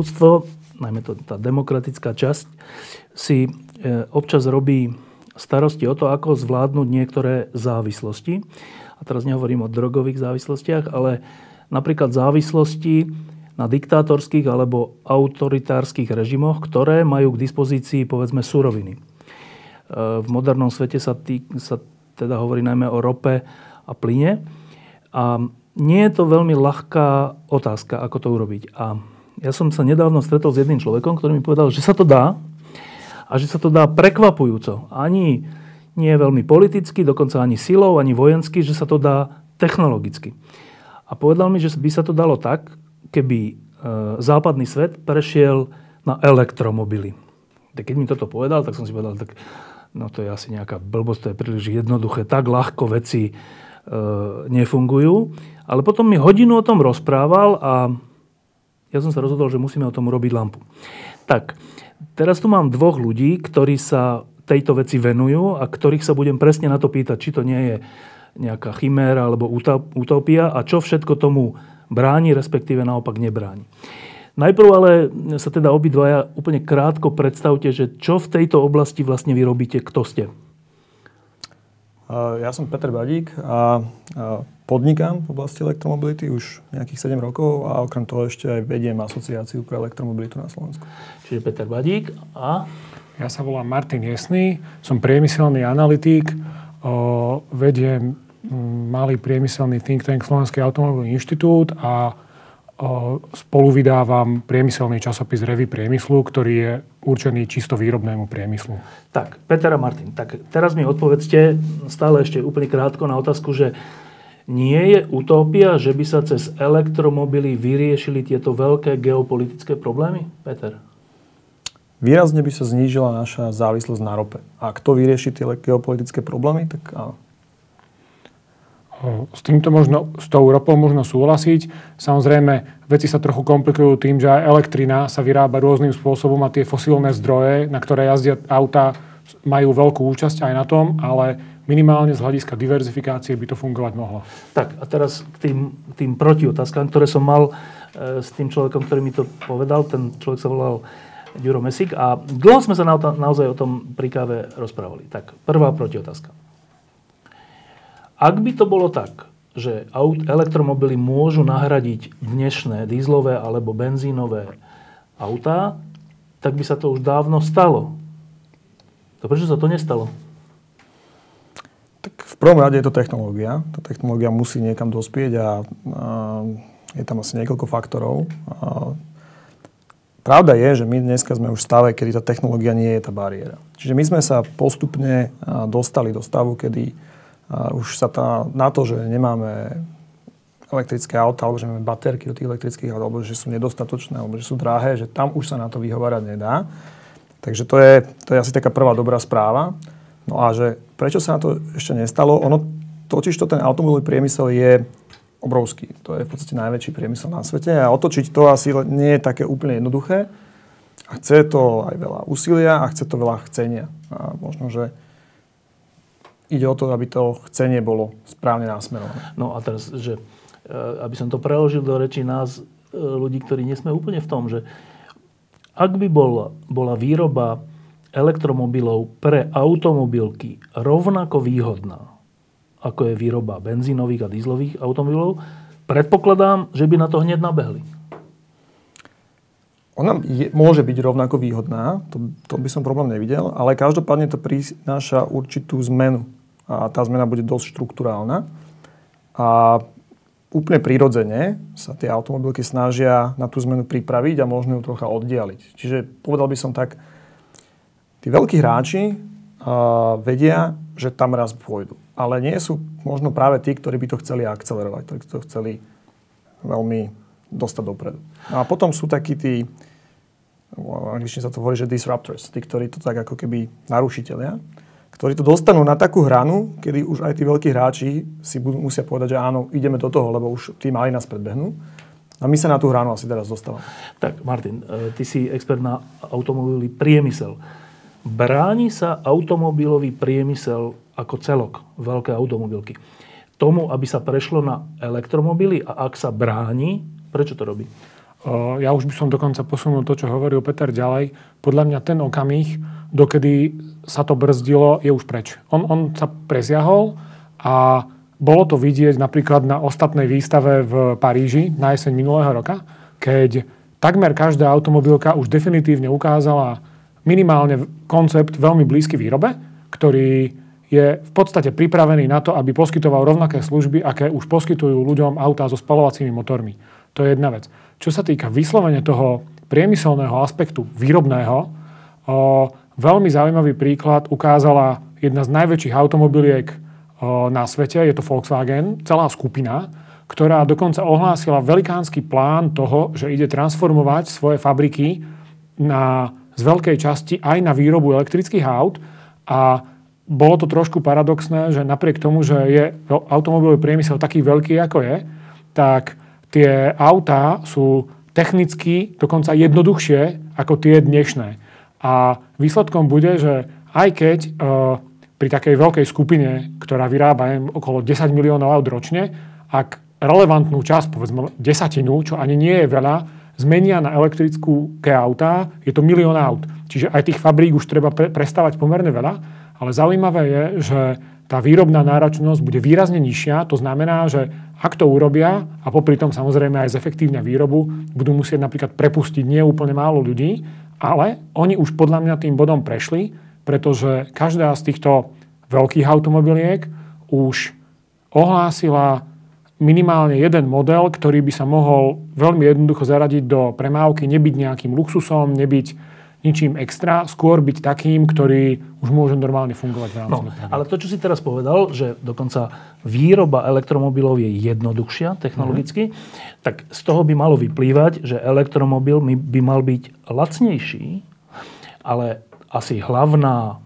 Ľudstvo, najmä to, tá demokratická časť, si e, občas robí starosti o to, ako zvládnuť niektoré závislosti. A teraz nehovorím o drogových závislostiach, ale napríklad závislosti na diktátorských alebo autoritárskych režimoch, ktoré majú k dispozícii povedzme suroviny. E, v modernom svete sa, tý, sa teda hovorí najmä o rope a plyne. A nie je to veľmi ľahká otázka, ako to urobiť. A ja som sa nedávno stretol s jedným človekom, ktorý mi povedal, že sa to dá a že sa to dá prekvapujúco. Ani nie veľmi politicky, dokonca ani silou, ani vojensky, že sa to dá technologicky. A povedal mi, že by sa to dalo tak, keby e, západný svet prešiel na elektromobily. Tak keď mi toto povedal, tak som si povedal, tak no to je asi nejaká blbosť, to je príliš jednoduché, tak ľahko veci e, nefungujú. Ale potom mi hodinu o tom rozprával a ja som sa rozhodol, že musíme o tom urobiť lampu. Tak, teraz tu mám dvoch ľudí, ktorí sa tejto veci venujú a ktorých sa budem presne na to pýtať, či to nie je nejaká chiméra alebo utopia a čo všetko tomu bráni, respektíve naopak nebráni. Najprv ale sa teda obidvaja úplne krátko predstavte, že čo v tejto oblasti vlastne vy robíte, kto ste. Ja som Peter Badík a podnikám v oblasti elektromobility už nejakých 7 rokov a okrem toho ešte aj vediem asociáciu pre elektromobilitu na Slovensku. Čiže Peter Badík a... Ja sa volám Martin Jesný, som priemyselný analytík, vediem malý priemyselný think tank Slovenský automobilový inštitút a spolu vydávam priemyselný časopis Revy priemyslu, ktorý je určený čisto výrobnému priemyslu. Tak, Peter a Martin, tak teraz mi odpovedzte stále ešte úplne krátko na otázku, že nie je utopia, že by sa cez elektromobily vyriešili tieto veľké geopolitické problémy? Peter? Výrazne by sa znížila naša závislosť na rope. A kto vyrieši tie geopolitické problémy, tak áno. S týmto možno, s tou ropou možno súhlasiť. Samozrejme, veci sa trochu komplikujú tým, že aj elektrina sa vyrába rôznym spôsobom a tie fosílne zdroje, na ktoré jazdia auta, majú veľkú účasť aj na tom, ale minimálne z hľadiska diverzifikácie by to fungovať mohlo. Tak a teraz k tým, tým protiotázkam, ktoré som mal e, s tým človekom, ktorý mi to povedal. Ten človek sa volal Ďuro Mesik a dlho sme sa na, naozaj o tom pri káve rozprávali. Tak, prvá protiotázka. Ak by to bolo tak, že aut, elektromobily môžu nahradiť dnešné dízlové alebo benzínové autá, tak by sa to už dávno stalo. To prečo sa to nestalo? Prvom rade je to technológia. Tá technológia musí niekam dospieť a, a je tam asi niekoľko faktorov. A, pravda je, že my dneska sme už v stave, kedy tá technológia nie je tá bariéra. Čiže my sme sa postupne dostali do stavu, kedy už sa tá, na to, že nemáme elektrické auta, alebo že máme baterky do tých elektrických aut, alebo že sú nedostatočné, alebo že sú drahé, že tam už sa na to vyhovárať nedá. Takže to je, to je asi taká prvá dobrá správa. No a že prečo sa na to ešte nestalo? Ono totiž to ten automobilový priemysel je obrovský. To je v podstate najväčší priemysel na svete a otočiť to asi nie je také úplne jednoduché. A chce to aj veľa úsilia a chce to veľa chcenia. A možno, že ide o to, aby to chcenie bolo správne násmerované. No a teraz, že e, aby som to preložil do reči nás, e, ľudí, ktorí nie sme úplne v tom, že ak by bol, bola výroba elektromobilov pre automobilky rovnako výhodná, ako je výroba benzínových a dízlových automobilov, predpokladám, že by na to hneď nabehli. Ona je, môže byť rovnako výhodná, to, to by som problém nevidel, ale každopádne to prináša určitú zmenu a tá zmena bude dosť štruktúrálna. A úplne prirodzene sa tie automobilky snažia na tú zmenu pripraviť a možno ju trocha oddialiť. Čiže povedal by som tak, tí veľkí hráči uh, vedia, že tam raz pôjdu. Ale nie sú možno práve tí, ktorí by to chceli akcelerovať, ktorí to chceli veľmi dostať dopredu. No a potom sú takí tí, v angličtine sa to hovorí, že disruptors, tí, ktorí to tak ako keby narušiteľia, ktorí to dostanú na takú hranu, kedy už aj tí veľkí hráči si budú, musia povedať, že áno, ideme do toho, lebo už tí mali nás predbehnú. A my sa na tú hranu asi teraz dostávame. Tak, Martin, e, ty si expert na automobilový priemysel. Bráni sa automobilový priemysel ako celok, veľké automobilky, tomu, aby sa prešlo na elektromobily a ak sa bráni, prečo to robí? Ja už by som dokonca posunul to, čo hovoril Peter ďalej. Podľa mňa ten okamih, dokedy sa to brzdilo, je už preč. On, on sa preziahol a bolo to vidieť napríklad na ostatnej výstave v Paríži na jeseň minulého roka, keď takmer každá automobilka už definitívne ukázala minimálne koncept veľmi blízky výrobe, ktorý je v podstate pripravený na to, aby poskytoval rovnaké služby, aké už poskytujú ľuďom autá so spalovacími motormi. To je jedna vec. Čo sa týka vyslovene toho priemyselného aspektu výrobného, o, veľmi zaujímavý príklad ukázala jedna z najväčších automobiliek na svete, je to Volkswagen, celá skupina, ktorá dokonca ohlásila velikánsky plán toho, že ide transformovať svoje fabriky na, z veľkej časti aj na výrobu elektrických aut a bolo to trošku paradoxné, že napriek tomu, že je automobilový priemysel taký veľký, ako je, tak tie autá sú technicky dokonca jednoduchšie ako tie dnešné. A výsledkom bude, že aj keď pri takej veľkej skupine, ktorá vyrába okolo 10 miliónov aut ročne, ak relevantnú časť, povedzme desatinu, čo ani nie je veľa, zmenia na elektrickú ke autá, je to milión aut. Čiže aj tých fabrík už treba pre, prestávať pomerne veľa, ale zaujímavé je, že tá výrobná náročnosť bude výrazne nižšia. To znamená, že ak to urobia a popri tom samozrejme aj zefektívne výrobu, budú musieť napríklad prepustiť nie úplne málo ľudí, ale oni už podľa mňa tým bodom prešli, pretože každá z týchto veľkých automobiliek už ohlásila minimálne jeden model, ktorý by sa mohol veľmi jednoducho zaradiť do premávky, nebyť nejakým luxusom, nebyť ničím extra, skôr byť takým, ktorý už môže normálne fungovať v rámci. No, ale to, čo si teraz povedal, že dokonca výroba elektromobilov je jednoduchšia technologicky, mm-hmm. tak z toho by malo vyplývať, že elektromobil by mal byť lacnejší, ale asi hlavná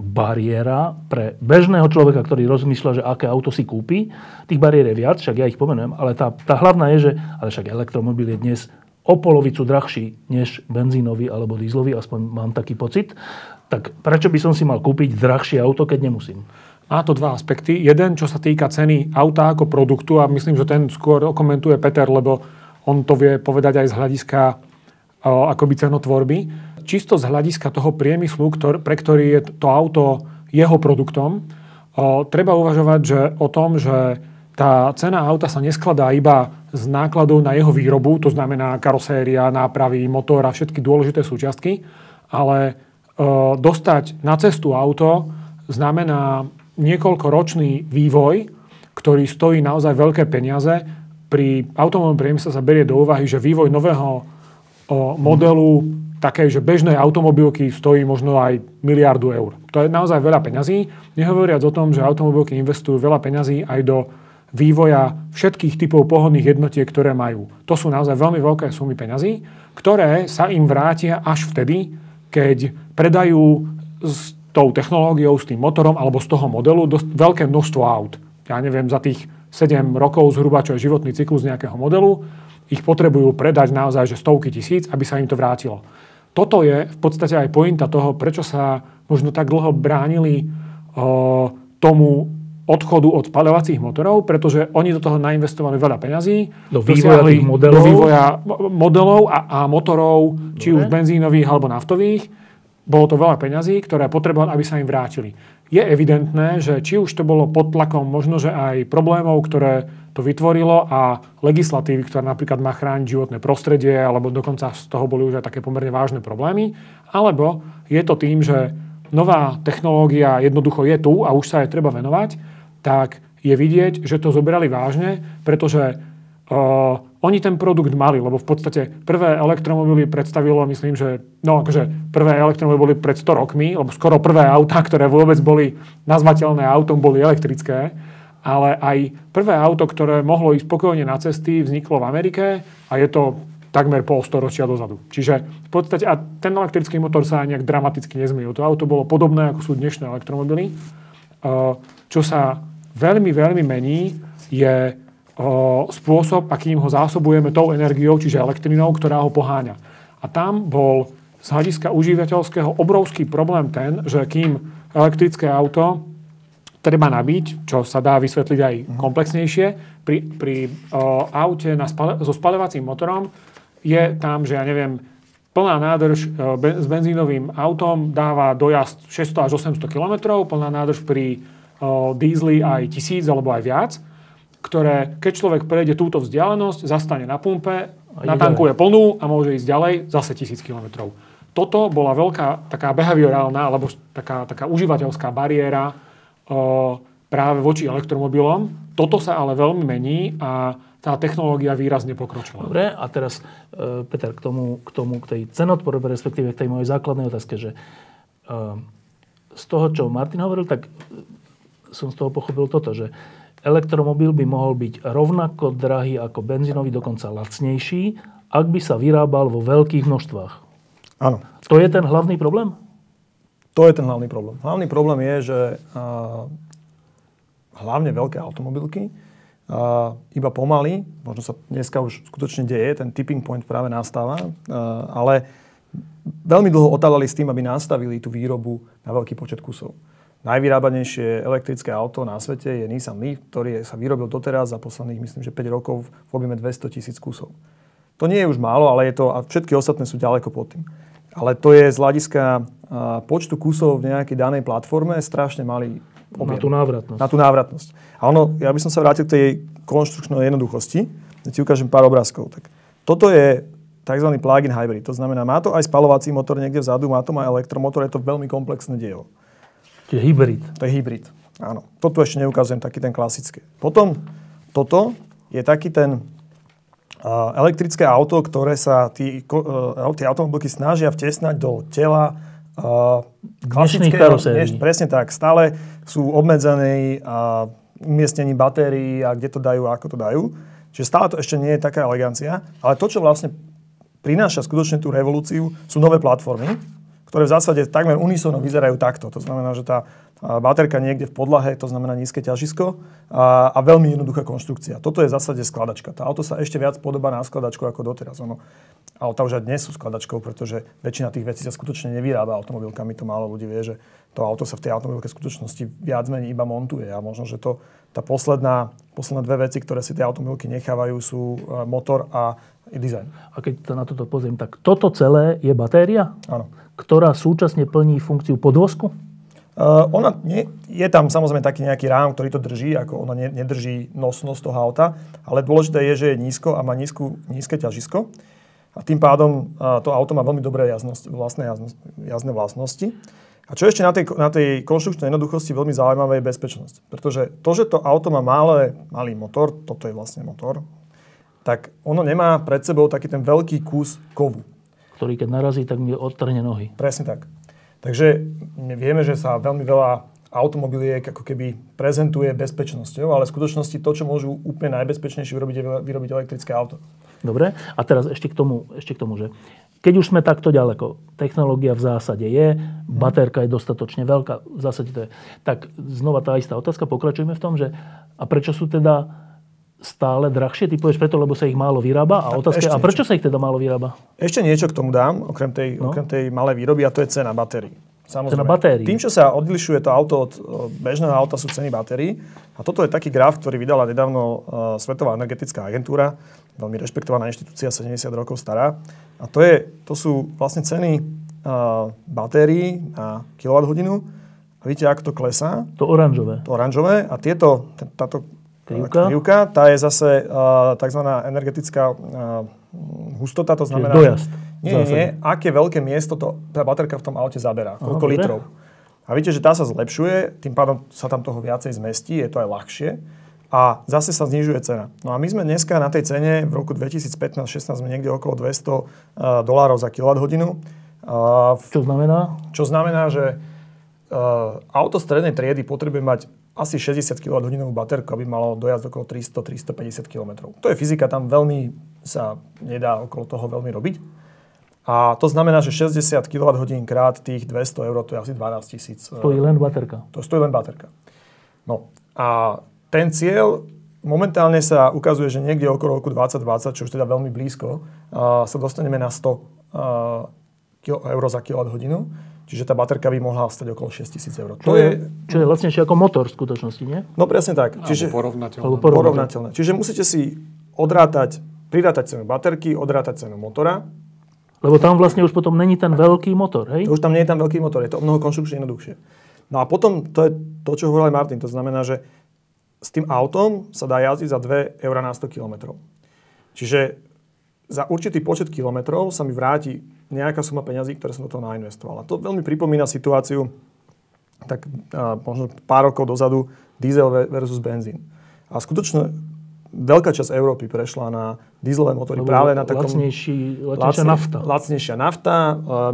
bariéra pre bežného človeka, ktorý rozmýšľa, že aké auto si kúpi. Tých bariér je viac, však ja ich pomenujem, ale tá, tá hlavná je, že ale však elektromobil je dnes o polovicu drahší než benzínový alebo dízlový, aspoň mám taký pocit. Tak prečo by som si mal kúpiť drahšie auto, keď nemusím? Má to dva aspekty. Jeden, čo sa týka ceny auta ako produktu, a myslím, že ten skôr komentuje Peter, lebo on to vie povedať aj z hľadiska akoby cenotvorby čisto z hľadiska toho priemyslu, ktor, pre ktorý je to auto jeho produktom, o, treba uvažovať že, o tom, že tá cena auta sa neskladá iba z nákladov na jeho výrobu, to znamená karoséria, nápravy, motor a všetky dôležité súčiastky, ale o, dostať na cestu auto znamená niekoľkoročný vývoj, ktorý stojí naozaj veľké peniaze. Pri automobilnom priemysle sa berie do úvahy, že vývoj nového o, modelu takej, že bežnej automobilky stojí možno aj miliardu eur. To je naozaj veľa peňazí. Nehovoriac o tom, že automobilky investujú veľa peňazí aj do vývoja všetkých typov pohodných jednotiek, ktoré majú. To sú naozaj veľmi veľké sumy peňazí, ktoré sa im vrátia až vtedy, keď predajú s tou technológiou, s tým motorom alebo z toho modelu dosť veľké množstvo aut. Ja neviem, za tých 7 rokov zhruba, čo je životný cyklus nejakého modelu, ich potrebujú predať naozaj že stovky tisíc, aby sa im to vrátilo toto je v podstate aj pointa toho, prečo sa možno tak dlho bránili o, tomu odchodu od spaľovacích motorov, pretože oni do toho nainvestovali veľa peňazí. Do vývoja tých modelov. Do vývoja modelov a, a motorov, Dobre. či už benzínových alebo naftových. Bolo to veľa peňazí, ktoré potrebovali, aby sa im vrátili. Je evidentné, že či už to bolo pod tlakom možno, aj problémov, ktoré to vytvorilo a legislatívy, ktorá napríklad má chrániť životné prostredie, alebo dokonca z toho boli už aj také pomerne vážne problémy, alebo je to tým, že nová technológia jednoducho je tu a už sa aj treba venovať, tak je vidieť, že to zobrali vážne, pretože uh, oni ten produkt mali, lebo v podstate prvé elektromobily predstavilo, myslím, že no akože prvé elektromobily boli pred 100 rokmi, lebo skoro prvé autá, ktoré vôbec boli nazvateľné autom, boli elektrické. Ale aj prvé auto, ktoré mohlo ísť spokojne na cesty, vzniklo v Amerike a je to takmer pol storočia dozadu. Čiže v podstate, a ten elektrický motor sa nejak dramaticky nezmenil. To auto bolo podobné, ako sú dnešné elektromobily. Čo sa veľmi, veľmi mení, je spôsob, akým ho zásobujeme tou energiou, čiže elektrinou, ktorá ho poháňa. A tam bol z hľadiska užívateľského obrovský problém ten, že kým elektrické auto treba nabiť, čo sa dá vysvetliť aj mhm. komplexnejšie, pri, pri o, aute na spale, so spalovacím motorom je tam, že ja neviem, plná nádrž be, s benzínovým autom dáva dojazd 600 až 800 km, plná nádrž pri o, dízli aj 1000 alebo aj viac ktoré, keď človek prejde túto vzdialenosť, zastane na pumpe, natankuje plnú a môže ísť ďalej zase tisíc kilometrov. Toto bola veľká taká behaviorálna alebo taká, taká užívateľská bariéra o, práve voči elektromobilom. Toto sa ale veľmi mení a tá technológia výrazne pokročila. Dobre, a teraz, e, Peter, k tomu, k tomu, k tej cenotvorbe, respektíve k tej mojej základnej otázke, že e, z toho, čo Martin hovoril, tak som z toho pochopil toto, že elektromobil by mohol byť rovnako drahý ako benzínový, dokonca lacnejší, ak by sa vyrábal vo veľkých množstvách. Áno. To je ten hlavný problém? To je ten hlavný problém. Hlavný problém je, že uh, hlavne veľké automobilky uh, iba pomaly, možno sa dneska už skutočne deje, ten tipping point práve nastáva, uh, ale veľmi dlho otálali s tým, aby nastavili tú výrobu na veľký počet kusov. Najvyrábanejšie elektrické auto na svete je Nissan Leaf, ktorý sa vyrobil doteraz za posledných, myslím, že 5 rokov v objeme 200 tisíc kusov. To nie je už málo, ale je to, a všetky ostatné sú ďaleko pod tým. Ale to je z hľadiska počtu kusov v nejakej danej platforme strašne malý objem. Na tú návratnosť. Na tú návratnosť. A ono, ja by som sa vrátil k tej konštrukčnej jednoduchosti. Ja ti ukážem pár obrázkov. Tak toto je tzv. plug-in hybrid. To znamená, má to aj spalovací motor niekde vzadu, má to aj elektromotor, je to veľmi komplexné dielo. Čiže hybrid. To je hybrid, áno. Toto ešte neukazujem, taký ten klasický. Potom toto je taký ten uh, elektrické auto, ktoré sa tí, uh, tie automobilky snažia vtesnať do tela uh, klasického, presne tak, stále sú obmedzené uh, umiestnení batérií a kde to dajú a ako to dajú. Čiže stále to ešte nie je taká elegancia, ale to, čo vlastne prináša skutočne tú revolúciu, sú nové platformy, ktoré v zásade takmer unisono vyzerajú takto. To znamená, že tá baterka niekde v podlahe, to znamená nízke ťažisko a, a veľmi jednoduchá konštrukcia. Toto je v zásade skladačka. Tá auto sa ešte viac podobá na skladačku ako doteraz. Ono, auta už aj dnes sú skladačkou, pretože väčšina tých vecí sa skutočne nevyrába automobilkami. To málo ľudí vie, že to auto sa v tej automobilke v skutočnosti viac menej iba montuje. A možno, že to, tá posledná, posledné dve veci, ktoré si tie automobilky nechávajú, sú motor a dizajn. A keď sa na toto pozriem, tak toto celé je batéria? Áno ktorá súčasne plní funkciu podvozku? Uh, ona nie, je tam samozrejme taký nejaký rám, ktorý to drží, ako ona ne, nedrží nosnosť toho auta, ale dôležité je, že je nízko a má nízku, nízke ťažisko. A tým pádom uh, to auto má veľmi dobré jaznosti, vlastné jaznosti, jazdné vlastnosti. A čo ešte na tej, na tej konštrukčnej jednoduchosti veľmi zaujímavé je bezpečnosť. Pretože to, že to auto má malé, malý motor, toto je vlastne motor, tak ono nemá pred sebou taký ten veľký kus kovu ktorý keď narazí, tak mi odtrhne nohy. Presne tak. Takže vieme, že sa veľmi veľa automobiliek ako keby prezentuje bezpečnosťou, ale v skutočnosti to, čo môžu úplne najbezpečnejšie vyrobiť, je vyrobiť elektrické auto. Dobre, a teraz ešte k tomu, ešte k tomu že keď už sme takto ďaleko, technológia v zásade je, baterka je dostatočne veľká, v zásade to je. Tak znova tá istá otázka, pokračujeme v tom, že a prečo sú teda stále drahšie? Ty povieš preto, lebo sa ich málo vyrába? A otázka a prečo sa ich teda málo vyrába? Ešte niečo k tomu dám, okrem tej, no? okrem tej malej výroby, a to je cena batérií. Samozrejme. Cena batérií. Tým, čo sa odlišuje to auto od bežného auta, sú ceny batérií. A toto je taký graf, ktorý vydala nedávno Svetová energetická agentúra, veľmi rešpektovaná inštitúcia, 70 rokov stará. A to, je, to sú vlastne ceny batérií na kWh. A vidíte, ako to klesá? To oranžové. To oranžové. A tieto, táto krivka. krivka. Tá je zase uh, tzv. energetická uh, hustota, to znamená... dojazd. Nie, nie, nie. Aké veľké miesto to, tá baterka v tom aute zaberá. Koľko litrov. A vidíte, že tá sa zlepšuje, tým pádom sa tam toho viacej zmestí, je to aj ľahšie. a zase sa znižuje cena. No a my sme dneska na tej cene v roku 2015-16 sme niekde okolo 200 uh, dolárov za kWh. Uh, čo znamená? Čo znamená, že uh, auto strednej triedy potrebuje mať asi 60 kWh baterku, aby malo dojazd okolo 300-350 km. To je fyzika, tam veľmi sa nedá okolo toho veľmi robiť. A to znamená, že 60 kWh krát tých 200 eur, to je asi 12 tisíc. Stojí len baterka. To stojí len baterka. No a ten cieľ momentálne sa ukazuje, že niekde okolo roku 2020, čo už teda veľmi blízko, sa dostaneme na 100 eur za kWh. Čiže tá baterka by mohla stať okolo 6000 eur. Čo, je, čo je lacnejšie ako motor v skutočnosti, nie? No presne tak. Čiže, porovnateľné. Alebo porovnateľné. Čiže musíte si odrátať, prirátať cenu baterky, odrátať cenu motora. Lebo tam vlastne už potom není ten veľký motor, hej? To už tam nie je ten veľký motor, je to o mnoho konštrukčne jednoduchšie. No a potom, to je to, čo hovoril aj Martin, to znamená, že s tým autom sa dá jazdiť za 2 eur na 100 km. Čiže za určitý počet kilometrov sa mi vráti nejaká suma peňazí, ktoré som do toho nainvestoval. A to veľmi pripomína situáciu tak a, možno pár rokov dozadu diesel versus benzín. A skutočne veľká časť Európy prešla na dieselové motory Lebo práve na takom... Lacnejší, lacnejšia nafta. Lacnejšia nafta,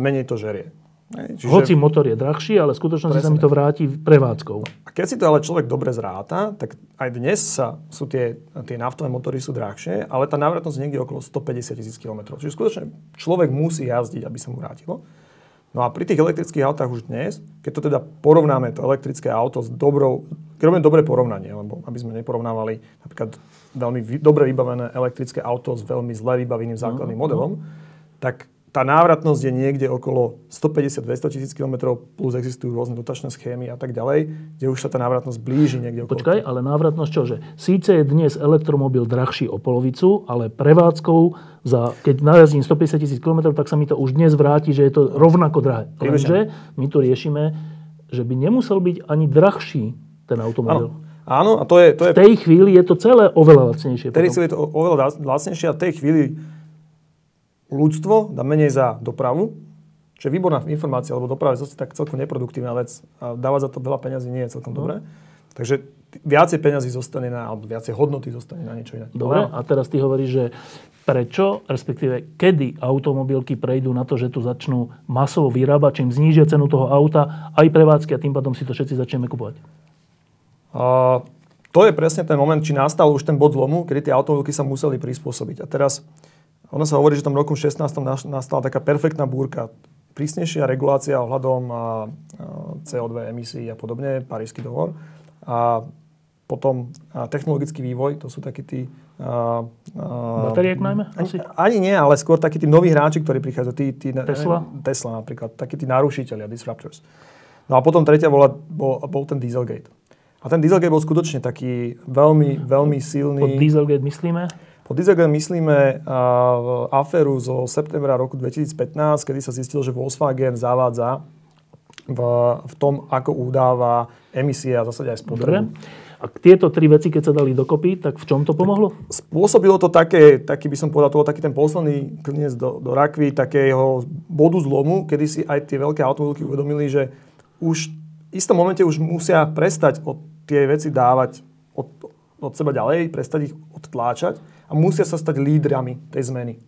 menej to žerie. Čiže... Hoci motor je drahší, ale v skutočnosti sa mi to vráti prevádzkou. A keď si to ale človek dobre zráta, tak aj dnes sa, sú tie, tie naftové motory sú drahšie, ale tá návratnosť je niekde okolo 150 tisíc km. Čiže skutočne človek musí jazdiť, aby sa mu vrátilo. No a pri tých elektrických autách už dnes, keď to teda porovnáme to elektrické auto s dobrou, keď robíme dobré porovnanie, lebo aby sme neporovnávali napríklad veľmi vy, dobre vybavené elektrické auto s veľmi zle vybaveným základným mm, modelom, tak tá návratnosť je niekde okolo 150-200 tisíc km, plus existujú rôzne dotačné schémy a tak ďalej, kde už sa tá návratnosť blíži niekde okolo. Počkaj, ale návratnosť čože? Síce je dnes elektromobil drahší o polovicu, ale prevádzkou, za, keď najazdím 150 tisíc km, tak sa mi to už dnes vráti, že je to rovnako drahé. Lenže my tu riešime, že by nemusel byť ani drahší ten automobil. Áno. Áno, a to je... To je... V tej chvíli je to celé oveľa lacnejšie. V tej chvíli je to oveľa lacnejšie a v tej chvíli ľudstvo dá menej za dopravu, čo je výborná informácia, lebo doprava je tak celkom neproduktívna vec a dávať za to veľa peňazí nie je celkom no. dobré. Takže viacej peňazí zostane na, alebo viacej hodnoty zostane na niečo iné. Dobre, a teraz ty hovoríš, že prečo, respektíve kedy automobilky prejdú na to, že tu začnú masovo vyrábať, čím znížia cenu toho auta, aj prevádzky a tým pádom si to všetci začneme kupovať? A, to je presne ten moment, či nastal už ten bod zlomu, kedy tie automobilky sa museli prispôsobiť. A teraz ono sa hovorí, že v tom roku 16 nastala taká perfektná búrka. Prísnejšia regulácia ohľadom CO2 emisí a podobne, Parísky dohovor. A potom technologický vývoj, to sú takí tí... Bateriek najmä? Asi? Ani, ani nie, ale skôr takí tí noví hráči, ktorí prichádzajú. Tí, tí, Tesla? Neviem, Tesla napríklad. Takí tí narušiteľia, disruptors. No a potom tretia bola, bol, bol ten Dieselgate. A ten Dieselgate bol skutočne taký veľmi, veľmi silný. Pod Dieselgate myslíme? Po Dieselgate myslíme aféru zo septembra roku 2015, kedy sa zistilo, že Volkswagen zavádza v, v tom, ako udáva emisie a zase aj spotrebu. A tieto tri veci, keď sa dali dokopy, tak v čom to pomohlo? Spôsobilo to také, taký by som povedal, to taký ten posledný klinec do, do rakvy, takého bodu zlomu, kedy si aj tie veľké automobilky uvedomili, že už v istom momente už musia prestať od tie veci dávať od, od seba ďalej, prestať ich odtláčať a musia sa stať lídrami tej zmeny.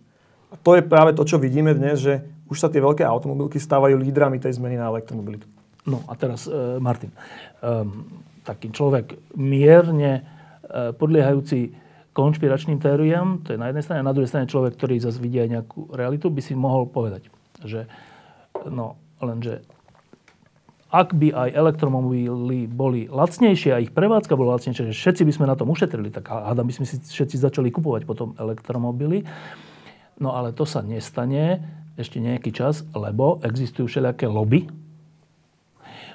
A to je práve to, čo vidíme dnes, že už sa tie veľké automobilky stávajú lídrami tej zmeny na elektromobilitu. No a teraz, e, Martin, e, taký človek mierne e, podliehajúci konšpiračným teóriám, to je na jednej strane, a na druhej strane človek, ktorý zase vidí aj nejakú realitu, by si mohol povedať, že no, lenže ak by aj elektromobily boli lacnejšie a ich prevádzka bola lacnejšia, že všetci by sme na tom ušetrili, tak hádam by sme si všetci začali kupovať potom elektromobily. No ale to sa nestane ešte nejaký čas, lebo existujú všelijaké lobby,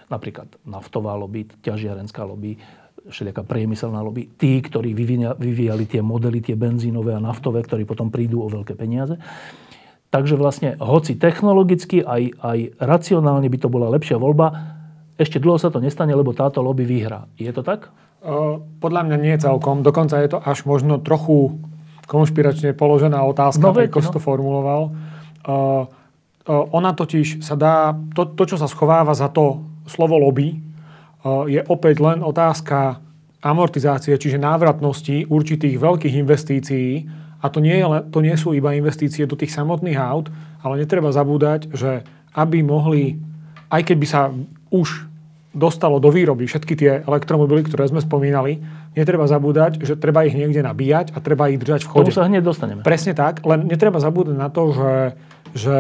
napríklad naftová lobby, ťažiarenská lobby, všelijaká priemyselná lobby, tí, ktorí vyvíjali tie modely, tie benzínové a naftové, ktorí potom prídu o veľké peniaze. Takže vlastne, hoci technologicky, aj, aj racionálne by to bola lepšia voľba, ešte dlho sa to nestane, lebo táto lobby vyhrá. Je to tak? Podľa mňa nie celkom. Dokonca je to až možno trochu konšpiračne položená otázka, no, ako no. si to formuloval. Ona totiž sa dá, to, to, čo sa schováva za to slovo lobby, je opäť len otázka amortizácie, čiže návratnosti určitých veľkých investícií, a to nie, je, to nie sú iba investície do tých samotných aut, ale netreba zabúdať, že aby mohli, aj keď by sa už dostalo do výroby všetky tie elektromobily, ktoré sme spomínali, netreba zabúdať, že treba ich niekde nabíjať a treba ich držať v chode. Tomu sa hneď dostaneme. Presne tak, len netreba zabúdať na to, že, že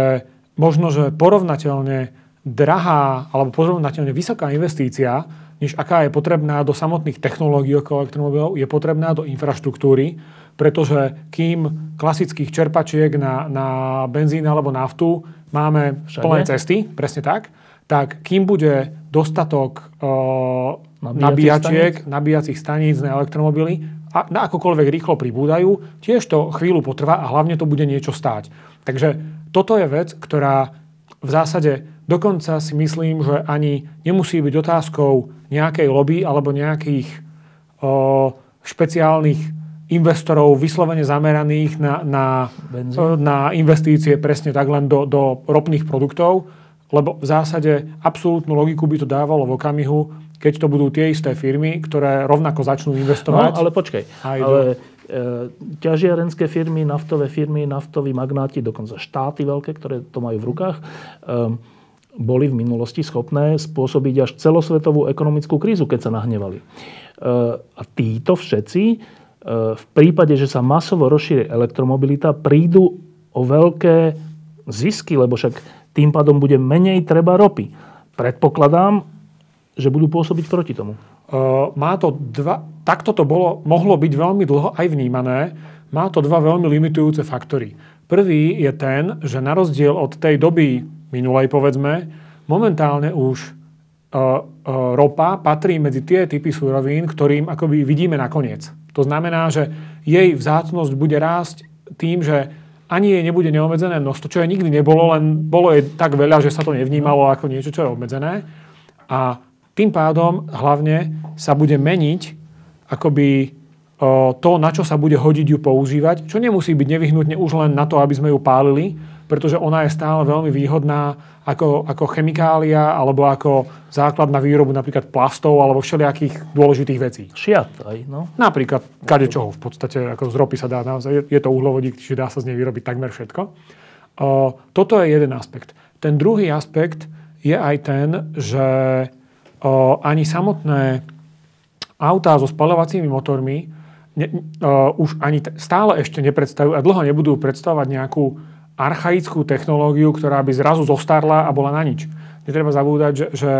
možno, že porovnateľne drahá alebo porovnateľne vysoká investícia, než aká je potrebná do samotných technológií okolo elektromobilov, je potrebná do infraštruktúry, pretože kým klasických čerpačiek na, na benzín alebo naftu máme Všade? plné cesty, presne tak, tak kým bude dostatok uh, nabíjačiek, staníc? nabíjacích staníc na elektromobily, a na akokoľvek rýchlo pribúdajú, tiež to chvíľu potrvá a hlavne to bude niečo stáť. Takže toto je vec, ktorá v zásade dokonca si myslím, že ani nemusí byť otázkou nejakej lobby alebo nejakých o, špeciálnych investorov vyslovene zameraných na, na, na investície presne tak len do, do ropných produktov, lebo v zásade absolútnu logiku by to dávalo v okamihu, keď to budú tie isté firmy, ktoré rovnako začnú investovať. No, ale počkaj. Ale e, ťažiarenské firmy, naftové firmy, naftoví magnáti, dokonca štáty veľké, ktoré to majú v rukách, e, boli v minulosti schopné spôsobiť až celosvetovú ekonomickú krízu, keď sa nahnevali. E, a títo všetci v prípade, že sa masovo rozšíri elektromobilita, prídu o veľké zisky, lebo však tým pádom bude menej treba ropy. Predpokladám, že budú pôsobiť proti tomu? Má to dva, takto to bolo, mohlo byť veľmi dlho aj vnímané. Má to dva veľmi limitujúce faktory. Prvý je ten, že na rozdiel od tej doby minulej, povedzme, momentálne už ropa patrí medzi tie typy súrovín, ktorým akoby vidíme nakoniec. To znamená, že jej vzácnosť bude rásť tým, že ani jej nebude neobmedzené množstvo, čo jej nikdy nebolo, len bolo jej tak veľa, že sa to nevnímalo ako niečo, čo je obmedzené. A tým pádom hlavne sa bude meniť akoby to, na čo sa bude hodiť ju používať, čo nemusí byť nevyhnutne už len na to, aby sme ju pálili, pretože ona je stále veľmi výhodná ako, ako chemikália alebo ako základ na výrobu napríklad plastov alebo všelijakých dôležitých vecí. Šiat aj, no. Napríklad kade čoho v podstate, ako z ropy sa dá, naozaj, je to uhlovodík, čiže dá sa z nej vyrobiť takmer všetko. O, toto je jeden aspekt. Ten druhý aspekt je aj ten, že o, ani samotné autá so spalovacími motormi ne, o, už ani t- stále ešte nepredstavujú a dlho nebudú predstavovať nejakú archaickú technológiu, ktorá by zrazu zostarla a bola na nič. Netreba zabúdať, že, že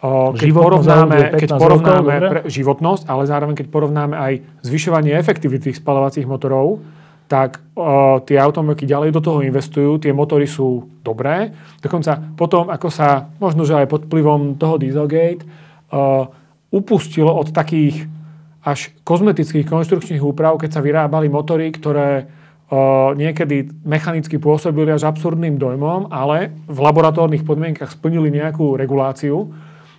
keď porovnáme, keď porovnáme rokov, pre, životnosť, ale zároveň keď porovnáme aj zvyšovanie efektivity tých spalovacích motorov, tak o, tie automobilky ďalej do toho investujú, tie motory sú dobré. Dokonca potom, ako sa, možno že aj pod vplyvom toho Dieselgate, o, upustilo od takých až kozmetických konštrukčných úprav, keď sa vyrábali motory, ktoré niekedy mechanicky pôsobili až absurdným dojmom, ale v laboratórnych podmienkach splnili nejakú reguláciu,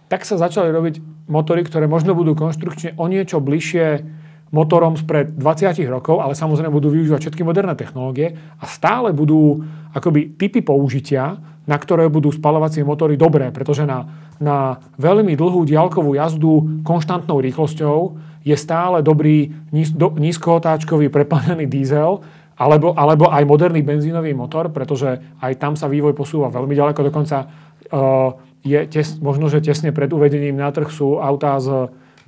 tak sa začali robiť motory, ktoré možno budú konštrukčne o niečo bližšie motorom spred 20 rokov, ale samozrejme budú využívať všetky moderné technológie a stále budú akoby typy použitia, na ktoré budú spalovacie motory dobré, pretože na, na veľmi dlhú diaľkovú jazdu konštantnou rýchlosťou je stále dobrý níz, do, nízkootáčkový preplnený diesel, alebo, alebo aj moderný benzínový motor, pretože aj tam sa vývoj posúva veľmi ďaleko. Dokonca uh, je tes, možno, že tesne pred uvedením na trh sú autá s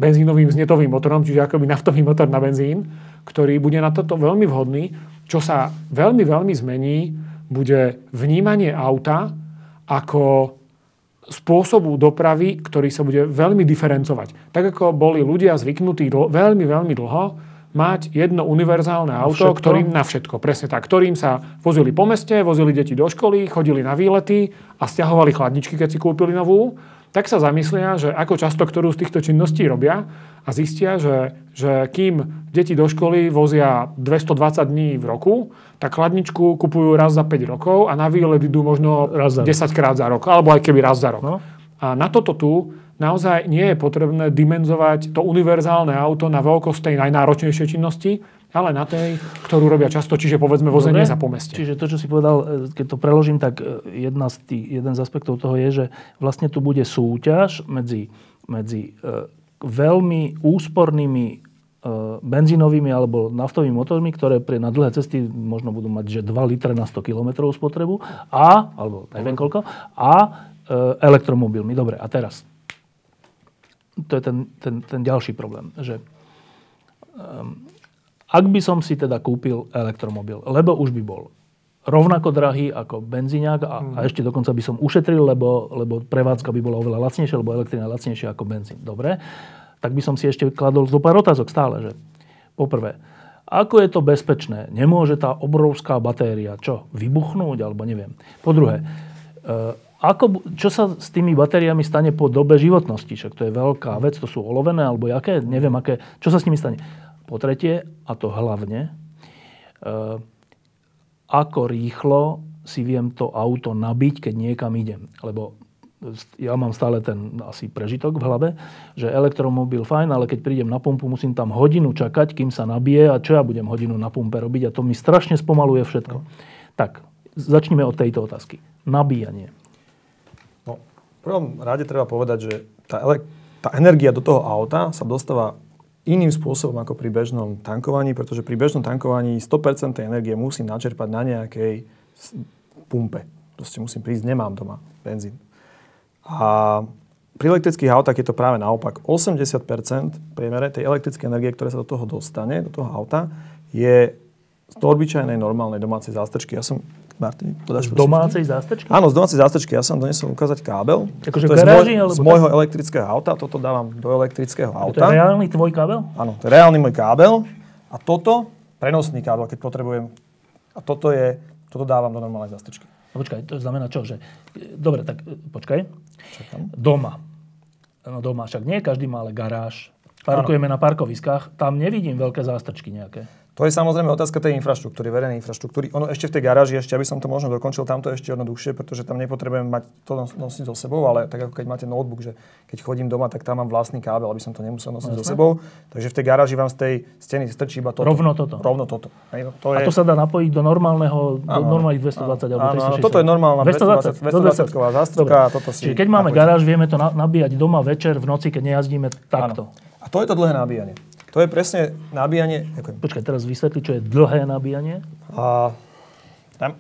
benzínovým vznetovým motorom, čiže akoby naftový motor na benzín, ktorý bude na toto veľmi vhodný. Čo sa veľmi, veľmi zmení, bude vnímanie auta ako spôsobu dopravy, ktorý sa bude veľmi diferencovať. Tak ako boli ľudia zvyknutí dl- veľmi, veľmi dlho mať jedno univerzálne auto, všetko? ktorým na všetko, presne tak, ktorým sa vozili po meste, vozili deti do školy, chodili na výlety a stiahovali chladničky, keď si kúpili novú tak sa zamyslia, že ako často ktorú z týchto činností robia a zistia, že, že kým deti do školy vozia 220 dní v roku, tak chladničku kupujú raz za 5 rokov a na výlet idú možno raz 10 krát za rok, alebo aj keby raz za rok. No. A na toto tu naozaj nie je potrebné dimenzovať to univerzálne auto na veľkosť tej najnáročnejšej činnosti, ale na tej, ktorú robia často, čiže povedzme vozenie Dobre. za po meste. Čiže to, čo si povedal, e, keď to preložím, tak e, jedna z tých, jeden z aspektov toho je, že vlastne tu bude súťaž medzi, medzi e, veľmi úspornými benzínovými alebo naftovými motormi, ktoré pre, na dlhé cesty možno budú mať že 2 litre na 100 km spotrebu a, alebo neviem koľko, a elektromobilmi. Dobre, a teraz. To je ten, ten, ten ďalší problém, že um, ak by som si teda kúpil elektromobil, lebo už by bol rovnako drahý ako benzíňak a, a ešte dokonca by som ušetril, lebo, lebo prevádzka by bola oveľa lacnejšia, lebo elektrina lacnejšia ako benzín. Dobre, tak by som si ešte kladol zo pár otázok stále, že poprvé, ako je to bezpečné? Nemôže tá obrovská batéria čo, vybuchnúť, alebo neviem. Po druhé, e, ako, čo sa s tými batériami stane po dobe životnosti? Však to je veľká vec, to sú olovené, alebo jaké, neviem aké. Čo sa s nimi stane? Po tretie, a to hlavne, e, ako rýchlo si viem to auto nabiť, keď niekam idem. Lebo ja mám stále ten asi prežitok v hlave, že elektromobil fajn, ale keď prídem na pumpu, musím tam hodinu čakať, kým sa nabije a čo ja budem hodinu na pumpe robiť a to mi strašne spomaluje všetko. Tak, začneme od tejto otázky. Nabíjanie. Prvom rade treba povedať, že tá, ele- tá energia do toho auta sa dostáva iným spôsobom ako pri bežnom tankovaní, pretože pri bežnom tankovaní 100% energie musím načerpať na nejakej pumpe. Proste musím prísť, nemám doma benzín. A pri elektrických autách je to práve naopak. 80% priemere tej elektrickej energie, ktoré sa do toho dostane, do toho auta, je z obyčajnej normálnej domácej zástrčky. Ja som Martin, podáš Z domácej zástrčky? Áno, z domácej zástrčky. Ja som donesol ukázať kábel. Akože to je garáži, z, môj, z môjho elektrického auta. Toto dávam do elektrického auta. To je reálny tvoj kábel? Áno, to je reálny môj kábel. A toto, prenosný kábel, keď potrebujem. A toto je, toto dávam do normálnej zástrčky. No počkaj, to znamená čo? Že, dobre, tak počkaj. Čakám. Doma. No doma, však nie každý má ale garáž. Parkujeme ano. na parkoviskách, tam nevidím veľké zástrčky nejaké. To je samozrejme otázka tej infraštruktúry, verejnej infraštruktúry. Ono ešte v tej garáži, ešte aby som to možno dokončil, tam to je ešte jednoduchšie, pretože tam nepotrebujem mať to nosiť so sebou, ale tak ako keď máte notebook, že keď chodím doma, tak tam mám vlastný kábel, aby som to nemusel nosiť no, so sebou. Takže v tej garáži vám z tej steny strčí iba toto. Rovno toto. Rovno toto. Hej, no, to je... A to sa dá napojiť do normálneho, do normálnych 220 áno, alebo 360. Áno, toto je normálna 220, 220, 220 zástrka. Toto si Čiže keď máme garáž, vieme to nabíjať doma večer, v noci, keď nejazdíme takto. Áno. A to je to dlhé nabíjanie. To je presne nabíjanie... Ďakujem. Počkaj, teraz vysvetli, čo je dlhé nabíjanie. A, tam,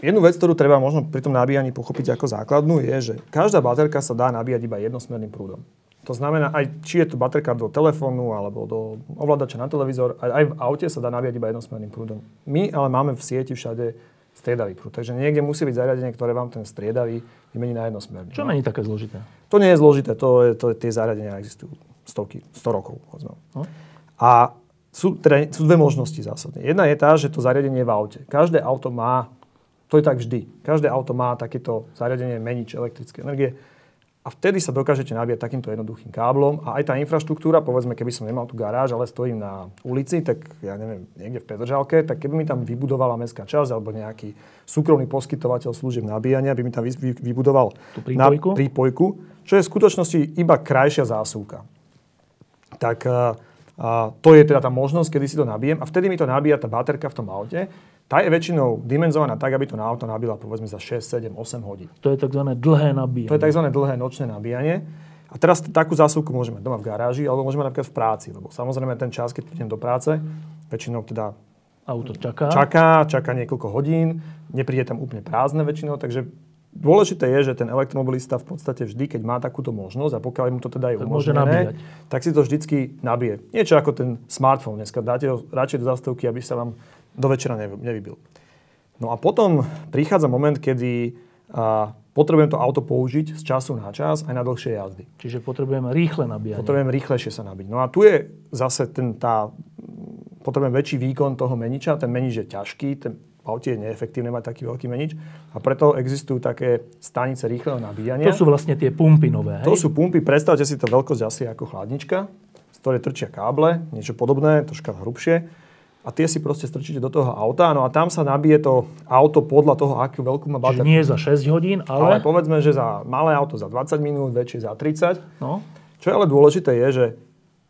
jednu vec, ktorú treba možno pri tom nabíjaní pochopiť ako základnú, je, že každá baterka sa dá nabíjať iba jednosmerným prúdom. To znamená, aj či je to baterka do telefónu alebo do ovládača na televízor, aj, v aute sa dá nabíjať iba jednosmerným prúdom. My ale máme v sieti všade striedavý prúd. Takže niekde musí byť zariadenie, ktoré vám ten striedavý vymení na jednosmerný. Čo no? není také zložité? To nie je zložité, to, je, to tie zariadenia existujú stovky, 100 rokov. No. A sú, teda, sú dve možnosti zásadne. Jedna je tá, že to zariadenie je v aute. Každé auto má, to je tak vždy, každé auto má takéto zariadenie menič elektrické energie a vtedy sa dokážete nabíjať takýmto jednoduchým káblom a aj tá infraštruktúra, povedzme, keby som nemal tú garáž, ale stojím na ulici, tak ja neviem, niekde v Petržalke, tak keby mi tam vybudovala mestská časť alebo nejaký súkromný poskytovateľ služieb nabíjania, by mi tam vybudoval prípojku? Na prípojku, čo je v skutočnosti iba krajšia zásuvka. Tak a to je teda tá možnosť, kedy si to nabijem a vtedy mi to nabíja tá baterka v tom aute. Tá je väčšinou dimenzovaná tak, aby to na auto nabila povedzme za 6, 7, 8 hodín. To je tzv. dlhé nabíjanie. To je tzv. dlhé nočné nabíjanie. A teraz takú zásuvku môžeme doma v garáži, alebo môžeme napríklad v práci, lebo samozrejme ten čas, keď prídem do práce, väčšinou teda auto čaká. Čaká, čaká niekoľko hodín, nepríde tam úplne prázdne väčšinou, takže Dôležité je, že ten elektromobilista v podstate vždy, keď má takúto možnosť a pokiaľ mu to teda je umožnené, tak si to vždycky nabije. Niečo ako ten smartfón dneska. Dáte ho radšej do zastavky, aby sa vám do večera nevybil. No a potom prichádza moment, kedy a, potrebujem to auto použiť z času na čas aj na dlhšie jazdy. Čiže potrebujeme rýchle nabíjanie. Potrebujem rýchlejšie sa nabiť. No a tu je zase ten, tá, potrebujem väčší výkon toho meniča. Ten menič je ťažký, ten v aute je neefektívne mať taký veľký menič a preto existujú také stanice rýchleho nabíjania. To sú vlastne tie pumpy nové, hej? To sú pumpy, predstavte si to veľkosť asi ako chladnička, z ktorej trčia káble, niečo podobné, troška hrubšie a tie si proste strčíte do toho auta, no a tam sa nabije to auto podľa toho, akú veľkú má baterku. nie za 6 hodín, ale... Ale povedzme, že za malé auto za 20 minút, väčšie za 30. No. Čo je ale dôležité je, že